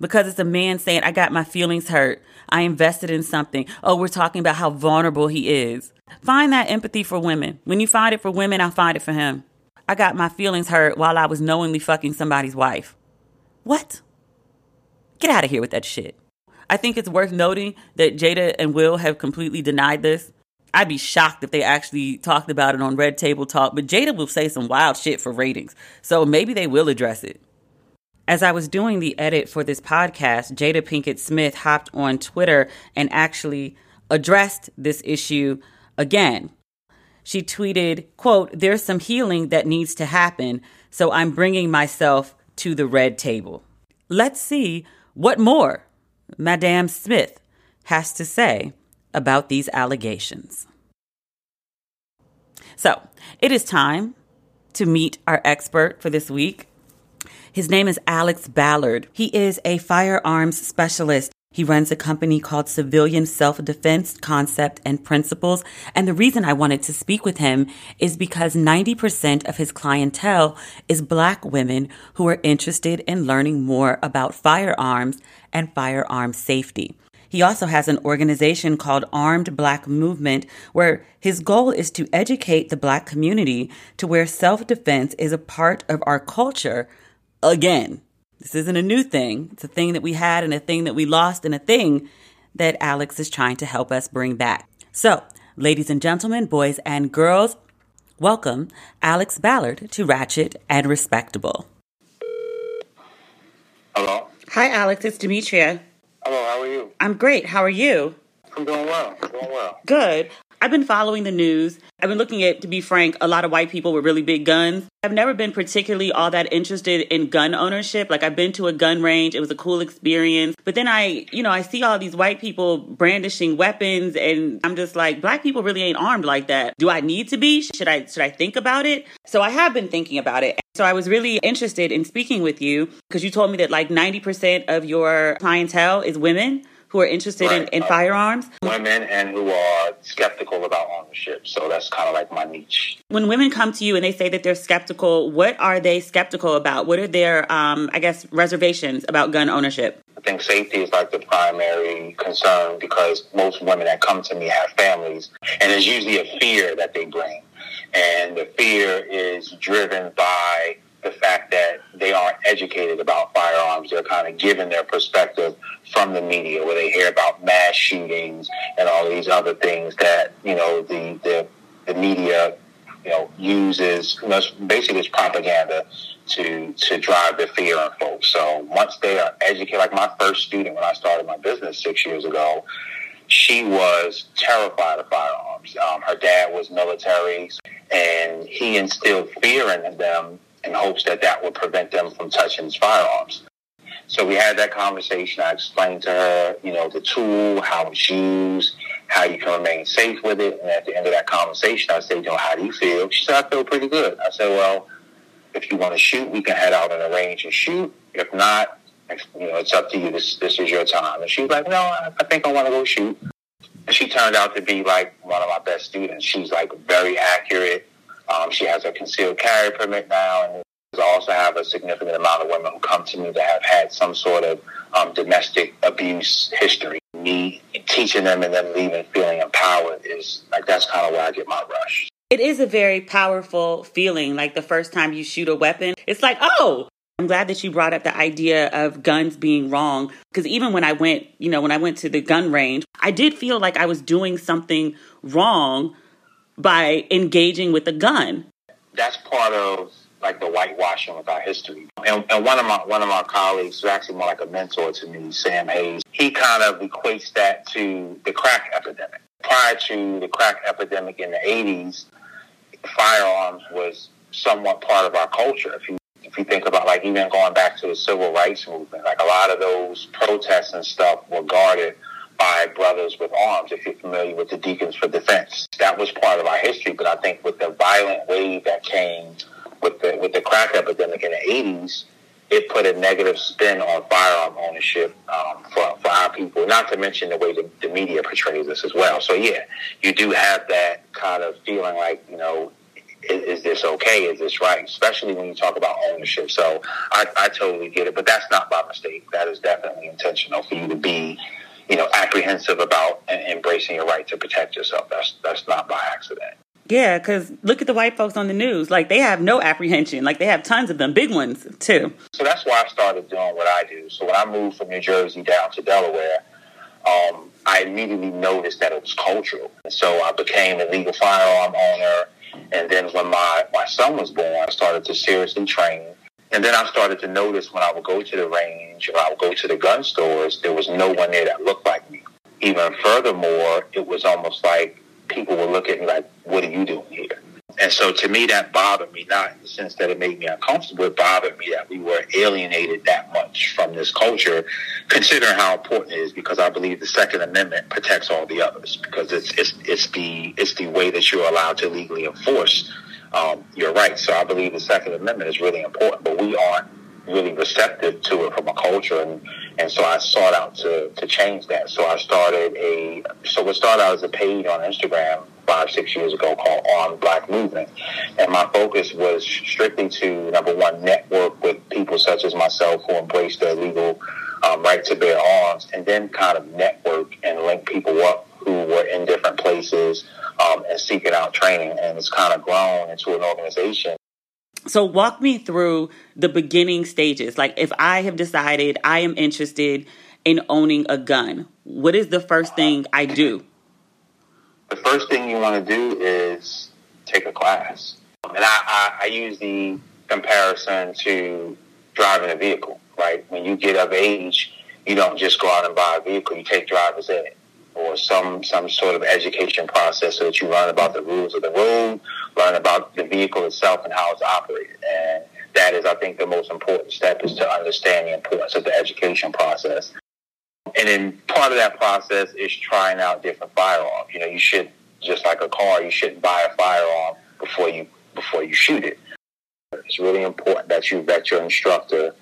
Speaker 1: Because it's a man saying, I got my feelings hurt. I invested in something. Oh, we're talking about how vulnerable he is. Find that empathy for women. When you find it for women, I'll find it for him. I got my feelings hurt while I was knowingly fucking somebody's wife. What? Get out of here with that shit. I think it's worth noting that Jada and Will have completely denied this. I'd be shocked if they actually talked about it on Red Table Talk, but Jada will say some wild shit for ratings. So maybe they will address it. As I was doing the edit for this podcast, Jada Pinkett Smith hopped on Twitter and actually addressed this issue again. She tweeted, quote, "There's some healing that needs to happen, so I'm bringing myself to the red table." Let's see what more Madame Smith has to say about these allegations. So, it is time to meet our expert for this week. His name is Alex Ballard. He is a firearms specialist. He runs a company called Civilian Self Defense Concept and Principles. And the reason I wanted to speak with him is because 90% of his clientele is Black women who are interested in learning more about firearms and firearm safety. He also has an organization called Armed Black Movement, where his goal is to educate the Black community to where self defense is a part of our culture again. This isn't a new thing. It's a thing that we had and a thing that we lost and a thing that Alex is trying to help us bring back. So, ladies and gentlemen, boys and girls, welcome Alex Ballard to Ratchet and Respectable.
Speaker 2: Hello?
Speaker 1: Hi, Alex. It's Demetria.
Speaker 2: Hello, how are you?
Speaker 1: I'm great. How are you?
Speaker 2: I'm doing well. I'm doing well.
Speaker 1: Good. I've been following the news. I've been looking at, to be frank, a lot of white people with really big guns. I've never been particularly all that interested in gun ownership. Like, I've been to a gun range, it was a cool experience. But then I, you know, I see all these white people brandishing weapons, and I'm just like, black people really ain't armed like that. Do I need to be? Should I, should I think about it? So I have been thinking about it. So I was really interested in speaking with you because you told me that like 90% of your clientele is women who are interested right. in, in firearms.
Speaker 2: Women and who are skeptical about ownership. So that's kind of like my niche.
Speaker 1: When women come to you and they say that they're skeptical, what are they skeptical about? What are their, um, I guess, reservations about gun ownership?
Speaker 2: I think safety is like the primary concern because most women that come to me have families, and it's usually a fear that they bring. And the fear is driven by the fact that they aren't educated about firearms. They're kind of given their perspective from the media where they hear about mass shootings and all these other things that, you know, the, the, the media, you know, uses basically it's propaganda to, to drive the fear in folks. So once they are educated, like my first student when I started my business six years ago, she was terrified of firearms. Um, her dad was military, and he instilled fear in them in hopes that that would prevent them from touching firearms. So we had that conversation. I explained to her, you know, the tool, how it's used, how you can remain safe with it. And at the end of that conversation, I said, you know, how do you feel? She said, I feel pretty good. I said, well, if you want to shoot, we can head out on a range and shoot. If not, you know, it's up to you. This this is your time. And she was like, no, I think I want to go shoot. And she turned out to be like one of my best students. She's like very accurate um, she has a concealed carry permit now, and I also have a significant amount of women who come to me that have had some sort of um, domestic abuse history. Me teaching them and them leaving feeling empowered is like that's kind of where I get my rush.
Speaker 1: It is a very powerful feeling. Like the first time you shoot a weapon, it's like, oh, I'm glad that you brought up the idea of guns being wrong because even when I went, you know, when I went to the gun range, I did feel like I was doing something wrong by engaging with a gun.
Speaker 2: That's part of like the whitewashing of our history. And, and, one of my one of my colleagues, who's actually more like a mentor to me, Sam Hayes, he kind of equates that to the crack epidemic. Prior to the crack epidemic in the '80s, firearms was somewhat part of our culture. If you if you think about like even going back to the civil rights movement, like a lot of those protests and stuff were guarded by brothers with arms, if you're familiar with the Deacons for Defense. That was part of our history, but I think with the violent wave that came with the with the crack epidemic in the 80s, it put a negative spin on firearm ownership um, for, for our people, not to mention the way the, the media portrays this as well. So, yeah, you do have that kind of feeling like, you know, is, is, this okay? Is this right? Especially when you talk about ownership. So I, I totally get it, but that's not by mistake. That is definitely intentional for you to be you know, apprehensive about embracing your right to protect yourself. That's that's not by accident.
Speaker 1: Yeah, because look at the white folks on the news. Like they have no apprehension. Like they have tons of them, big ones too.
Speaker 2: So that's why I started doing what I do. So when I moved from New Jersey down to Delaware, um, I immediately noticed that it was cultural. And so I became a legal firearm owner. And then when my, my son was born, I started to seriously train and then I started to notice when I would go to the range or I would go to the gun stores, there was no one there that looked like me. Even furthermore, it was almost like people would look at me like, what are you doing here? And so to me, that bothered me, not in the sense that it made me uncomfortable. It bothered me that we were alienated that much from this culture, considering how important it is, because I believe the Second Amendment protects all the others, because it's, it's, it's, the, it's the way that you're allowed to legally enforce um, you're right. So I believe the Second Amendment is really important, but we aren't really receptive to it from a culture, and and so I sought out to to change that. So I started a so what started out as a page on Instagram five six years ago called Armed Black Movement, and my focus was strictly to number one network with people such as myself who embrace their legal um, right to bear arms, and then kind of network and link people up who were in different places um, and seeking out training. And it's kind of grown into an organization.
Speaker 1: So, walk me through the beginning stages. Like, if I have decided I am interested in owning a gun, what is the first thing I do?
Speaker 2: The first thing you want to do is take a class. And I, I, I use the comparison to driving a vehicle, right? When you get of age, you don't just go out and buy a vehicle, you take driver's ed or some, some sort of education process so that you learn about the rules of the road, learn about the vehicle itself and how it's operated. And that is, I think, the most important step is to understand the importance of the education process. And then part of that process is trying out different firearms. You know, you should, just like a car, you shouldn't buy a firearm before you before you shoot it. It's really important that you vet your instructor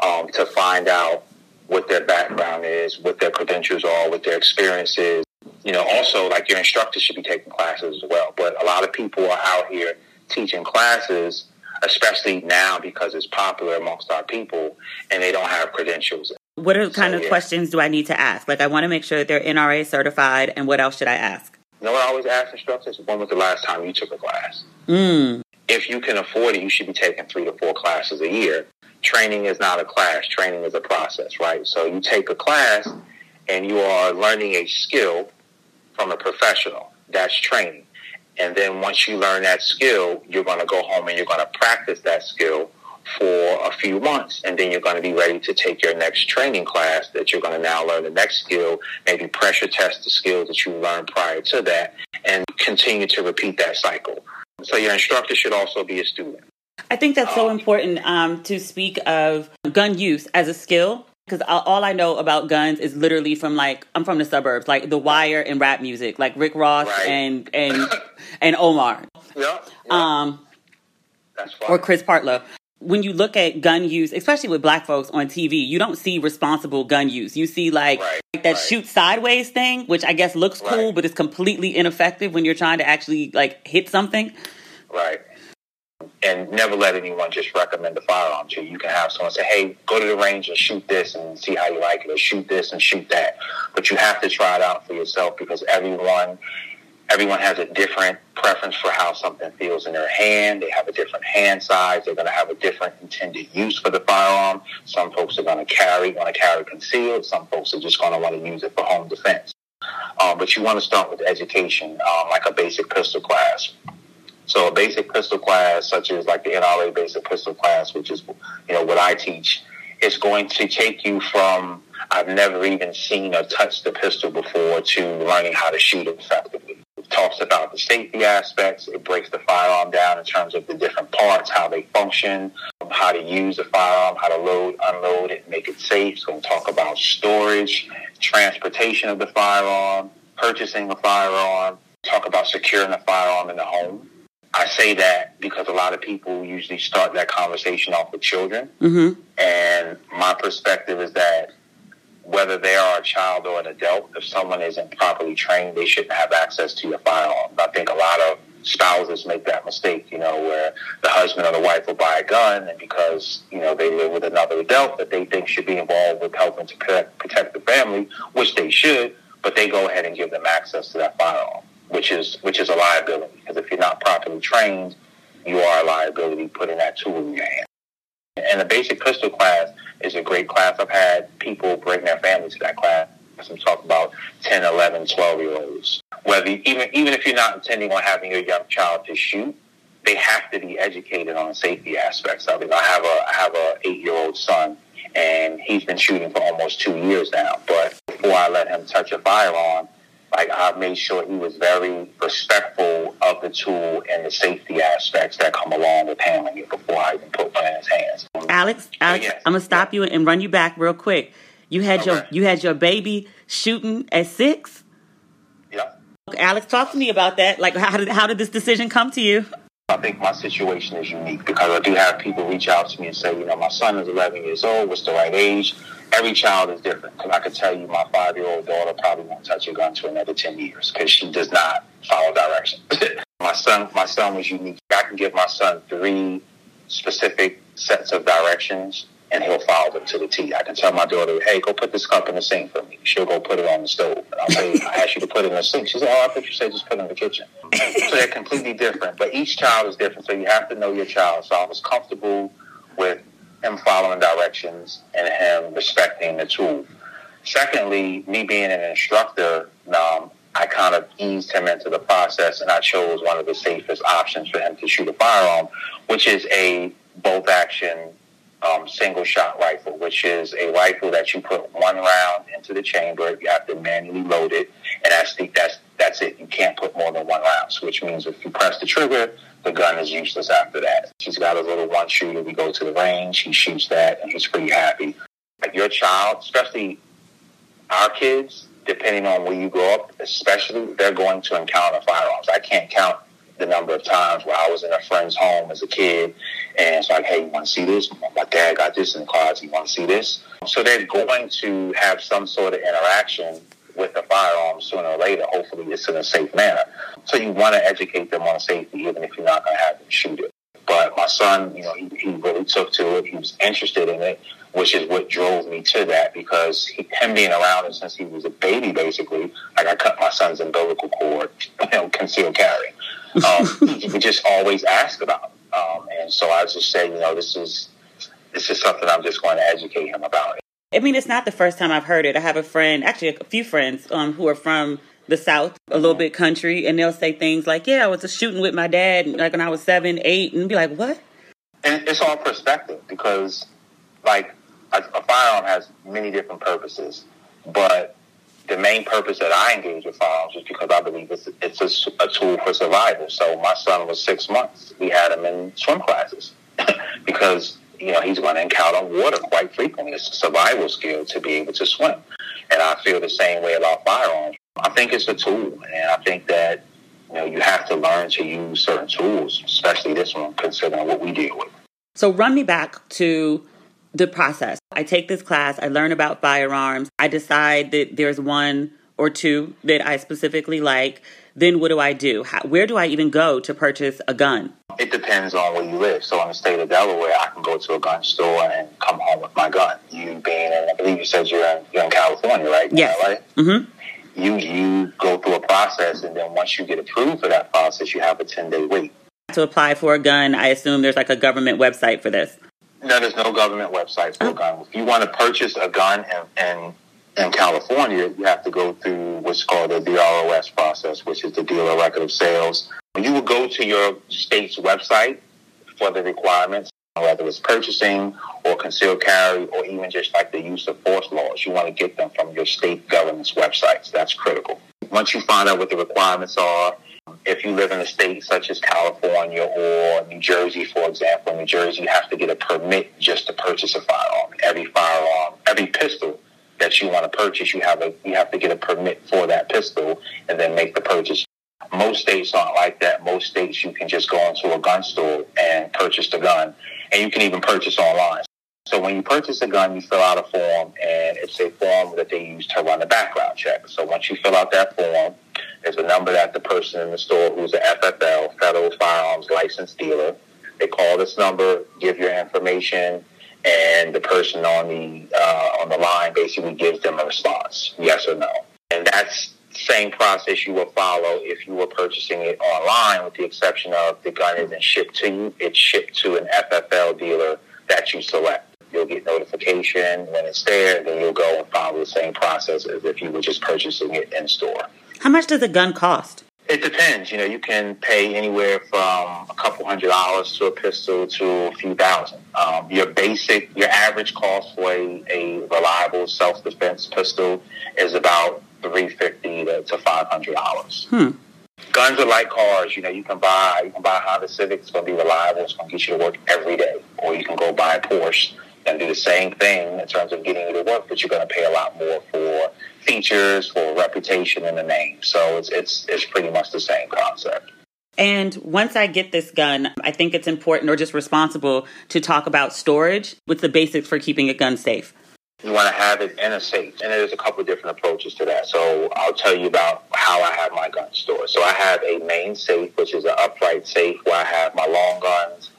Speaker 2: um, to find out what their background is, what their credentials are, what their experience is. You know, also like your instructor should be taking classes as well. But a lot of people are out here teaching classes, especially now because it's popular amongst our people, and they don't have credentials.
Speaker 1: What are kind so, of yeah. questions do I need to ask? Like, I want to make sure that they're NRA certified, and what else should I ask?
Speaker 2: You know what I always ask instructors? When was the last time you took a class?
Speaker 1: Mm.
Speaker 2: If you can afford it, you should be taking three to four classes a year. Training is not a class. Training is a process, right? So you take a class and you are learning a skill from a professional. That's training. And then once you learn that skill, you're going to go home and you're going to practice that skill for a few months. And then you're going to be ready to take your next training class that you're going to now learn the next skill, maybe pressure test the skills that you learned prior to that, and continue to repeat that cycle. So your instructor should also be a student.
Speaker 1: I think that's so important um, to speak of gun use as a skill because all I know about guns is literally from like I'm from the suburbs, like The Wire and rap music, like Rick Ross right. and and and Omar.
Speaker 2: Yeah.
Speaker 1: yeah. Um, or Chris Partlow when you look at gun use, especially with black folks on TV, you don't see responsible gun use. You see like, right, like that right. shoot sideways thing, which I guess looks cool, but it's completely ineffective when you're trying to actually like hit something.
Speaker 2: Right. And never let anyone just recommend a firearm to you. You can have someone say, hey, go to the range and shoot this and see how you like it, or shoot this and shoot that. But you have to try it out for yourself because everyone everyone has a different preference for how something feels in their hand. They have a different hand size. They're going to have a different intended use for the firearm. Some folks are going to carry, want to carry concealed. Some folks are just going to want to use it for home defense. Um, but you want to start with education, um, like a basic pistol class. So a basic pistol class, such as like the NRA basic pistol class, which is you know what I teach, is going to take you from I've never even seen or touched the pistol before to learning how to shoot it effectively It talks about the safety aspects. It breaks the firearm down in terms of the different parts, how they function, how to use a firearm, how to load, unload it, make it safe. So we'll talk about storage, transportation of the firearm, purchasing a firearm, talk about securing a firearm in the home. I say that because a lot of people usually start that conversation off with children.
Speaker 1: Mm-hmm.
Speaker 2: And my perspective is that whether they are a child or an adult, if someone isn't properly trained, they shouldn't have access to your firearm. I think a lot of spouses make that mistake, you know, where the husband or the wife will buy a gun and because, you know, they live with another adult that they think should be involved with helping to protect, protect the family, which they should, but they go ahead and give them access to that firearm, which is, which is a liability. Because if you're not properly trained, you are a liability putting that tool in your hand. And the basic pistol class is a great class. I've had people bring their families to that class and talk about 10, 11, 12 year olds. Whether even even if you're not intending on having your young child to shoot, they have to be educated on safety aspects of it. I have a I have a eight year old son, and he's been shooting for almost two years now. But before I let him touch a firearm, like I made sure he was very respectful of the tool and the safety aspects that come along with handling it before I even put one in his hands.
Speaker 1: Alex, Alex, yes, I'm gonna stop you and run you back real quick. You had okay. your you had your baby shooting at six.
Speaker 2: Yeah.
Speaker 1: Alex, talk to me about that. Like, how did how did this decision come to you?
Speaker 2: I think my situation is unique because I do have people reach out to me and say, you know, my son is 11 years old. What's the right age? every child is different. Because I could tell you, my five year old daughter probably won't touch a gun to another ten years because she does not follow directions. my son, my son was unique. I can give my son three specific sets of directions, and he'll follow them to the T. I can tell my daughter, "Hey, go put this cup in the sink for me." She'll go put it on the stove, and I'll say, "I asked you to put it in the sink." She said, "Oh, I thought you said just put it in the kitchen." so they're completely different, but each child is different. So you have to know your child. So I was comfortable with him following directions and him respecting the tool. Secondly, me being an instructor, um, I kind of eased him into the process and I chose one of the safest options for him to shoot a firearm, which is a bolt action um, single shot rifle, which is a rifle that you put one round into the chamber. You have to manually load it, and that's the, that's that's it. You can't put more than one round, so which means if you press the trigger, the gun is useless after that. He's got a little one shooter. We go to the range, he shoots that, and he's pretty happy. Like your child, especially our kids, depending on where you grow up, especially, they're going to encounter firearms. I can't count the number of times where I was in a friend's home as a kid, and it's like, hey, you want to see this? My dad got this in the closet. You want to see this? So they're going to have some sort of interaction with the firearm sooner or later. Hopefully, it's in a safe manner. So you want to educate them on safety, even if you're not going to have them shoot it. But my son, you know, he, he really took to it. He was interested in it, which is what drove me to that because he, him being around it since he was a baby, basically, like I cut my son's umbilical cord, you know, concealed carry. Um, just always ask about it. Um, and so I just say, you know, this is this is something I'm just going to educate him about.
Speaker 1: I mean, it's not the first time I've heard it. I have a friend, actually a few friends, um, who are from the South, a little bit country, and they'll say things like, "Yeah, I was just shooting with my dad, like when I was seven, eight, and be like, "What?"
Speaker 2: And it's all perspective because, like, a, a firearm has many different purposes, but the main purpose that I engage with firearms is because I believe it's, it's a, a tool for survival. So my son was six months. We had him in swim classes because you know he's going to encounter water quite frequently. It's a survival skill to be able to swim, and I feel the same way about firearms. I think it's a tool, and I think that you know you have to learn to use certain tools, especially this one, considering what we deal with.
Speaker 1: So run me back to the process. I take this class, I learn about firearms, I decide that there's one or two that I specifically like. Then what do I do? How, where do I even go to purchase a gun?
Speaker 2: It depends on where you live. So in the state of Delaware, I can go to a gun store and come home with my gun. You being in, I believe you said you're in, you're in California, right?
Speaker 1: Yes.
Speaker 2: Right.
Speaker 1: Mm-hmm
Speaker 2: you you go through a process, and then once you get approved for that process, you have a ten day wait.
Speaker 1: To apply for a gun, I assume there's like a government website for this.
Speaker 2: No, there's no government website for oh. a gun. If you want to purchase a gun in, in in California, you have to go through what's called the DROS process, which is the dealer record of sales. You would go to your state's website for the requirements whether it's purchasing or concealed carry or even just like the use of force laws. You want to get them from your state government's websites. That's critical. Once you find out what the requirements are, if you live in a state such as California or New Jersey, for example, in New Jersey, you have to get a permit just to purchase a firearm. Every firearm, every pistol that you want to purchase, you have a you have to get a permit for that pistol and then make the purchase. Most states aren't like that. Most states you can just go into a gun store and purchase the gun and you can even purchase online. So when you purchase a gun, you fill out a form, and it's a form that they use to run a background check. So once you fill out that form, there's a number that the person in the store who's a FFL, Federal Firearms License Dealer, they call this number, give your information, and the person on the uh, on the line basically gives them a response, yes or no. And that's same process you will follow if you were purchasing it online, with the exception of the gun isn't shipped to you. It's shipped to an FFL dealer that you select. You'll get notification when it's there, then you'll go and follow the same process as if you were just purchasing it in store.
Speaker 1: How much does a gun cost?
Speaker 2: It depends. You know, you can pay anywhere from a couple hundred dollars to a pistol to a few thousand. Um, your basic, your average cost for a, a reliable self defense pistol is about three fifty to, to five hundred dollars.
Speaker 1: Hmm.
Speaker 2: Guns are like cars. You know, you can buy you can buy a Honda Civic. It's going to be reliable. It's going to get you to work every day. Or you can go buy a Porsche and do the same thing in terms of getting you to work, but you're going to pay a lot more for features, for reputation, and the name. So it's it's it's pretty much the same concept.
Speaker 1: And once I get this gun, I think it's important or just responsible to talk about storage. What's the basics for keeping a gun safe?
Speaker 2: You want to have it in a safe. And there's a couple of different approaches to that. So I'll tell you about how I have my gun stored. So I have a main safe, which is an upright safe where I have my long guns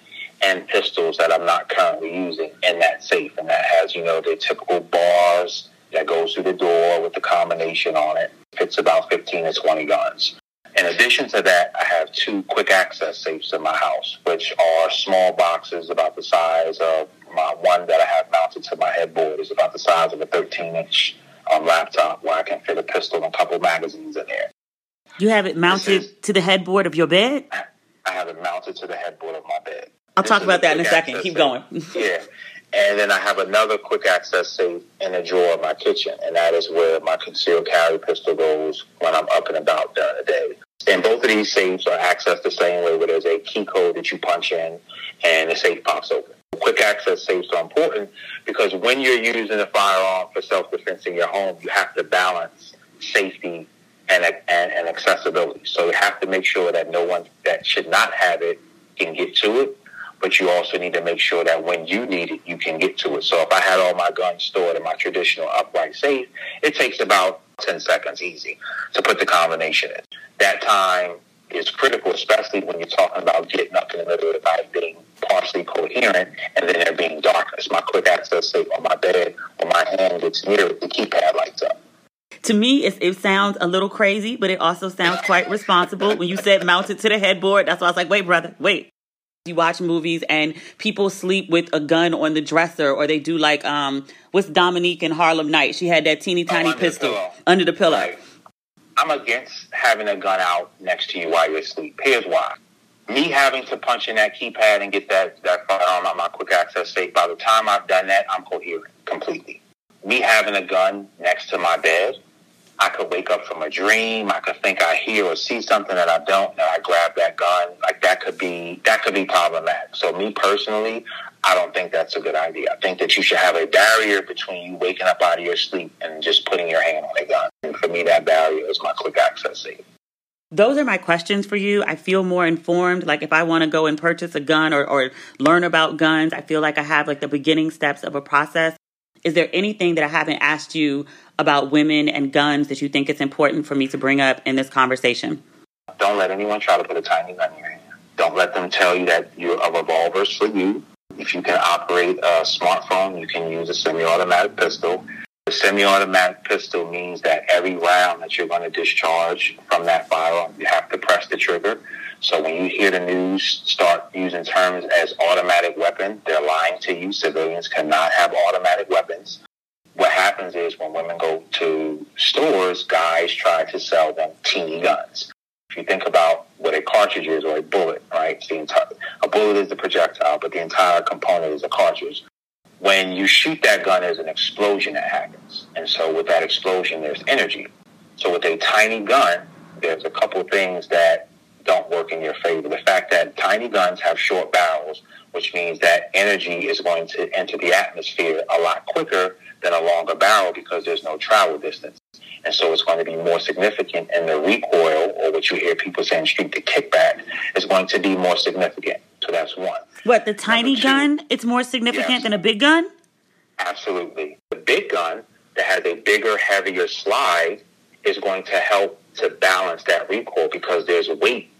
Speaker 2: and pistols that I'm not currently using in that safe. And that has, you know, the typical bars that goes through the door with the combination on it. It's about 15 to 20 guns. In addition to that, I have two quick access safes in my house, which are small boxes about the size of my one that I have mounted to my headboard is about the size of a 13 inch um, laptop where I can fit a pistol and a couple of magazines in there.
Speaker 1: You have it mounted is, to the headboard of your bed?
Speaker 2: I have it mounted to the headboard of my bed.
Speaker 1: I'll this talk about that in a second. Keep going.
Speaker 2: yeah. And then I have another quick access safe in a drawer of my kitchen, and that is where my concealed carry pistol goes when I'm up and about during the day. And both of these safes are accessed the same way, where there's a key code that you punch in, and the safe pops open. Quick access safes are important because when you're using a firearm for self-defense in your home, you have to balance safety and, and, and accessibility. So you have to make sure that no one that should not have it can get to it but you also need to make sure that when you need it, you can get to it. So if I had all my guns stored in my traditional upright safe, it takes about 10 seconds easy to put the combination in. That time is critical, especially when you're talking about getting up in the middle of the night, being partially coherent, and then there being darkness. My quick access safe on my bed, when my hand gets near the keypad lights up.
Speaker 1: To me, it, it sounds a little crazy, but it also sounds quite responsible. When you said mounted to the headboard, that's why I was like, wait, brother, wait. You watch movies and people sleep with a gun on the dresser, or they do like um, what's Dominique in Harlem Night? She had that teeny tiny oh, under pistol the under the pillow. Right.
Speaker 2: I'm against having a gun out next to you while you're asleep. Here's why. Me having to punch in that keypad and get that, that firearm out my quick access safe, by the time I've done that, I'm coherent completely. Me having a gun next to my bed, I could wake up from a dream. I could think I hear or see something that I don't, and I grab that gun. Like that could be that could be problematic. So me personally, I don't think that's a good idea. I think that you should have a barrier between you waking up out of your sleep and just putting your hand on a gun. And for me, that barrier is my quick access safe.
Speaker 1: Those are my questions for you. I feel more informed. Like if I want to go and purchase a gun or, or learn about guns, I feel like I have like the beginning steps of a process. Is there anything that I haven't asked you about women and guns that you think it's important for me to bring up in this conversation?
Speaker 2: Don't let anyone try to put a tiny gun in your hand. Don't let them tell you that you're a revolver's for you. If you can operate a smartphone, you can use a semi-automatic pistol. A semi-automatic pistol means that every round that you're going to discharge from that firearm, you have to press the trigger. So when you hear the news start using terms as automatic weapon, they're lying to you. Civilians cannot have automatic weapons what happens is when women go to stores, guys try to sell them teeny guns. If you think about what a cartridge is or a bullet, right? The entire, a bullet is the projectile, but the entire component is a cartridge. When you shoot that gun, there's an explosion that happens. And so with that explosion, there's energy. So with a tiny gun, there's a couple things that don't work in your favor. The fact that tiny guns have short barrels, which means that energy is going to enter the atmosphere a lot quicker than a longer barrel because there's no travel distance. And so it's going to be more significant and the recoil or what you hear people saying street the kickback is going to be more significant. So that's one.
Speaker 1: What, the tiny two, gun, it's more significant yes, than a big gun?
Speaker 2: Absolutely. The big gun that has a bigger, heavier slide is going to help to balance that recoil because there's weight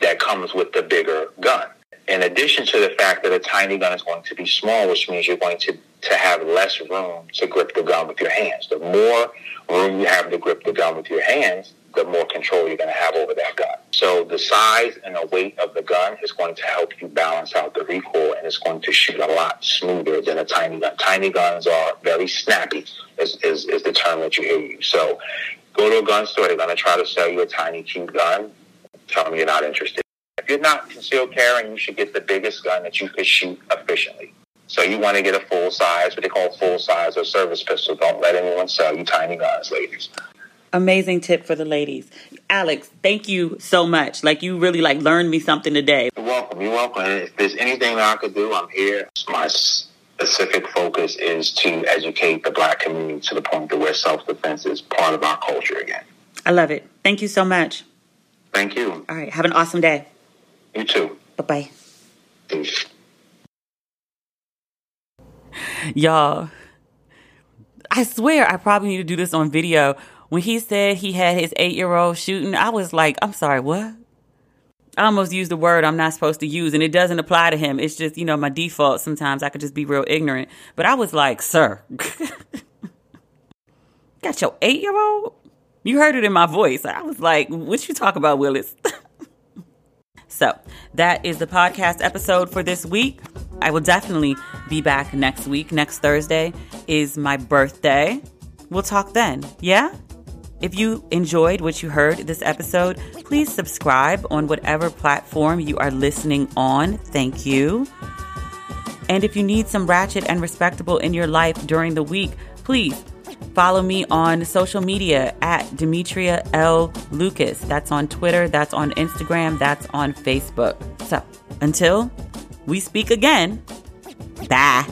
Speaker 2: that comes with the bigger gun. In addition to the fact that a tiny gun is going to be small, which means you're going to to have less room to grip the gun with your hands. The more room you have to grip the gun with your hands, the more control you're going to have over that gun. So the size and the weight of the gun is going to help you balance out the recoil and it's going to shoot a lot smoother than a tiny gun. Tiny guns are very snappy is, is, is the term that you hear So go to a gun store, they're going to try to sell you a tiny cute gun. Tell them you're not interested. You're not concealed carrying, you should get the biggest gun that you could shoot efficiently. So you want to get a full size, what they call full size or service pistol. Don't let anyone sell you tiny guns, ladies.
Speaker 1: Amazing tip for the ladies. Alex, thank you so much. Like you really like learned me something today.
Speaker 2: You're welcome. You're welcome. If there's anything that I could do, I'm here. My specific focus is to educate the black community to the point that where self-defense is part of our culture again.
Speaker 1: I love it. Thank you so much.
Speaker 2: Thank you.
Speaker 1: All right. Have an awesome day.
Speaker 2: You too.
Speaker 1: Bye-bye. Y'all, I swear I probably need to do this on video. When he said he had his eight year old shooting, I was like, I'm sorry, what? I almost used the word I'm not supposed to use, and it doesn't apply to him. It's just, you know, my default. Sometimes I could just be real ignorant. But I was like, sir, got your eight year old? You heard it in my voice. I was like, what you talk about, Willis? so that is the podcast episode for this week. I will definitely be back next week. Next Thursday is my birthday. We'll talk then, yeah? If you enjoyed what you heard this episode, please subscribe on whatever platform you are listening on. Thank you. And if you need some ratchet and respectable in your life during the week, please follow me on social media at Demetria L. Lucas. That's on Twitter, that's on Instagram, that's on Facebook. So until we speak again, bye.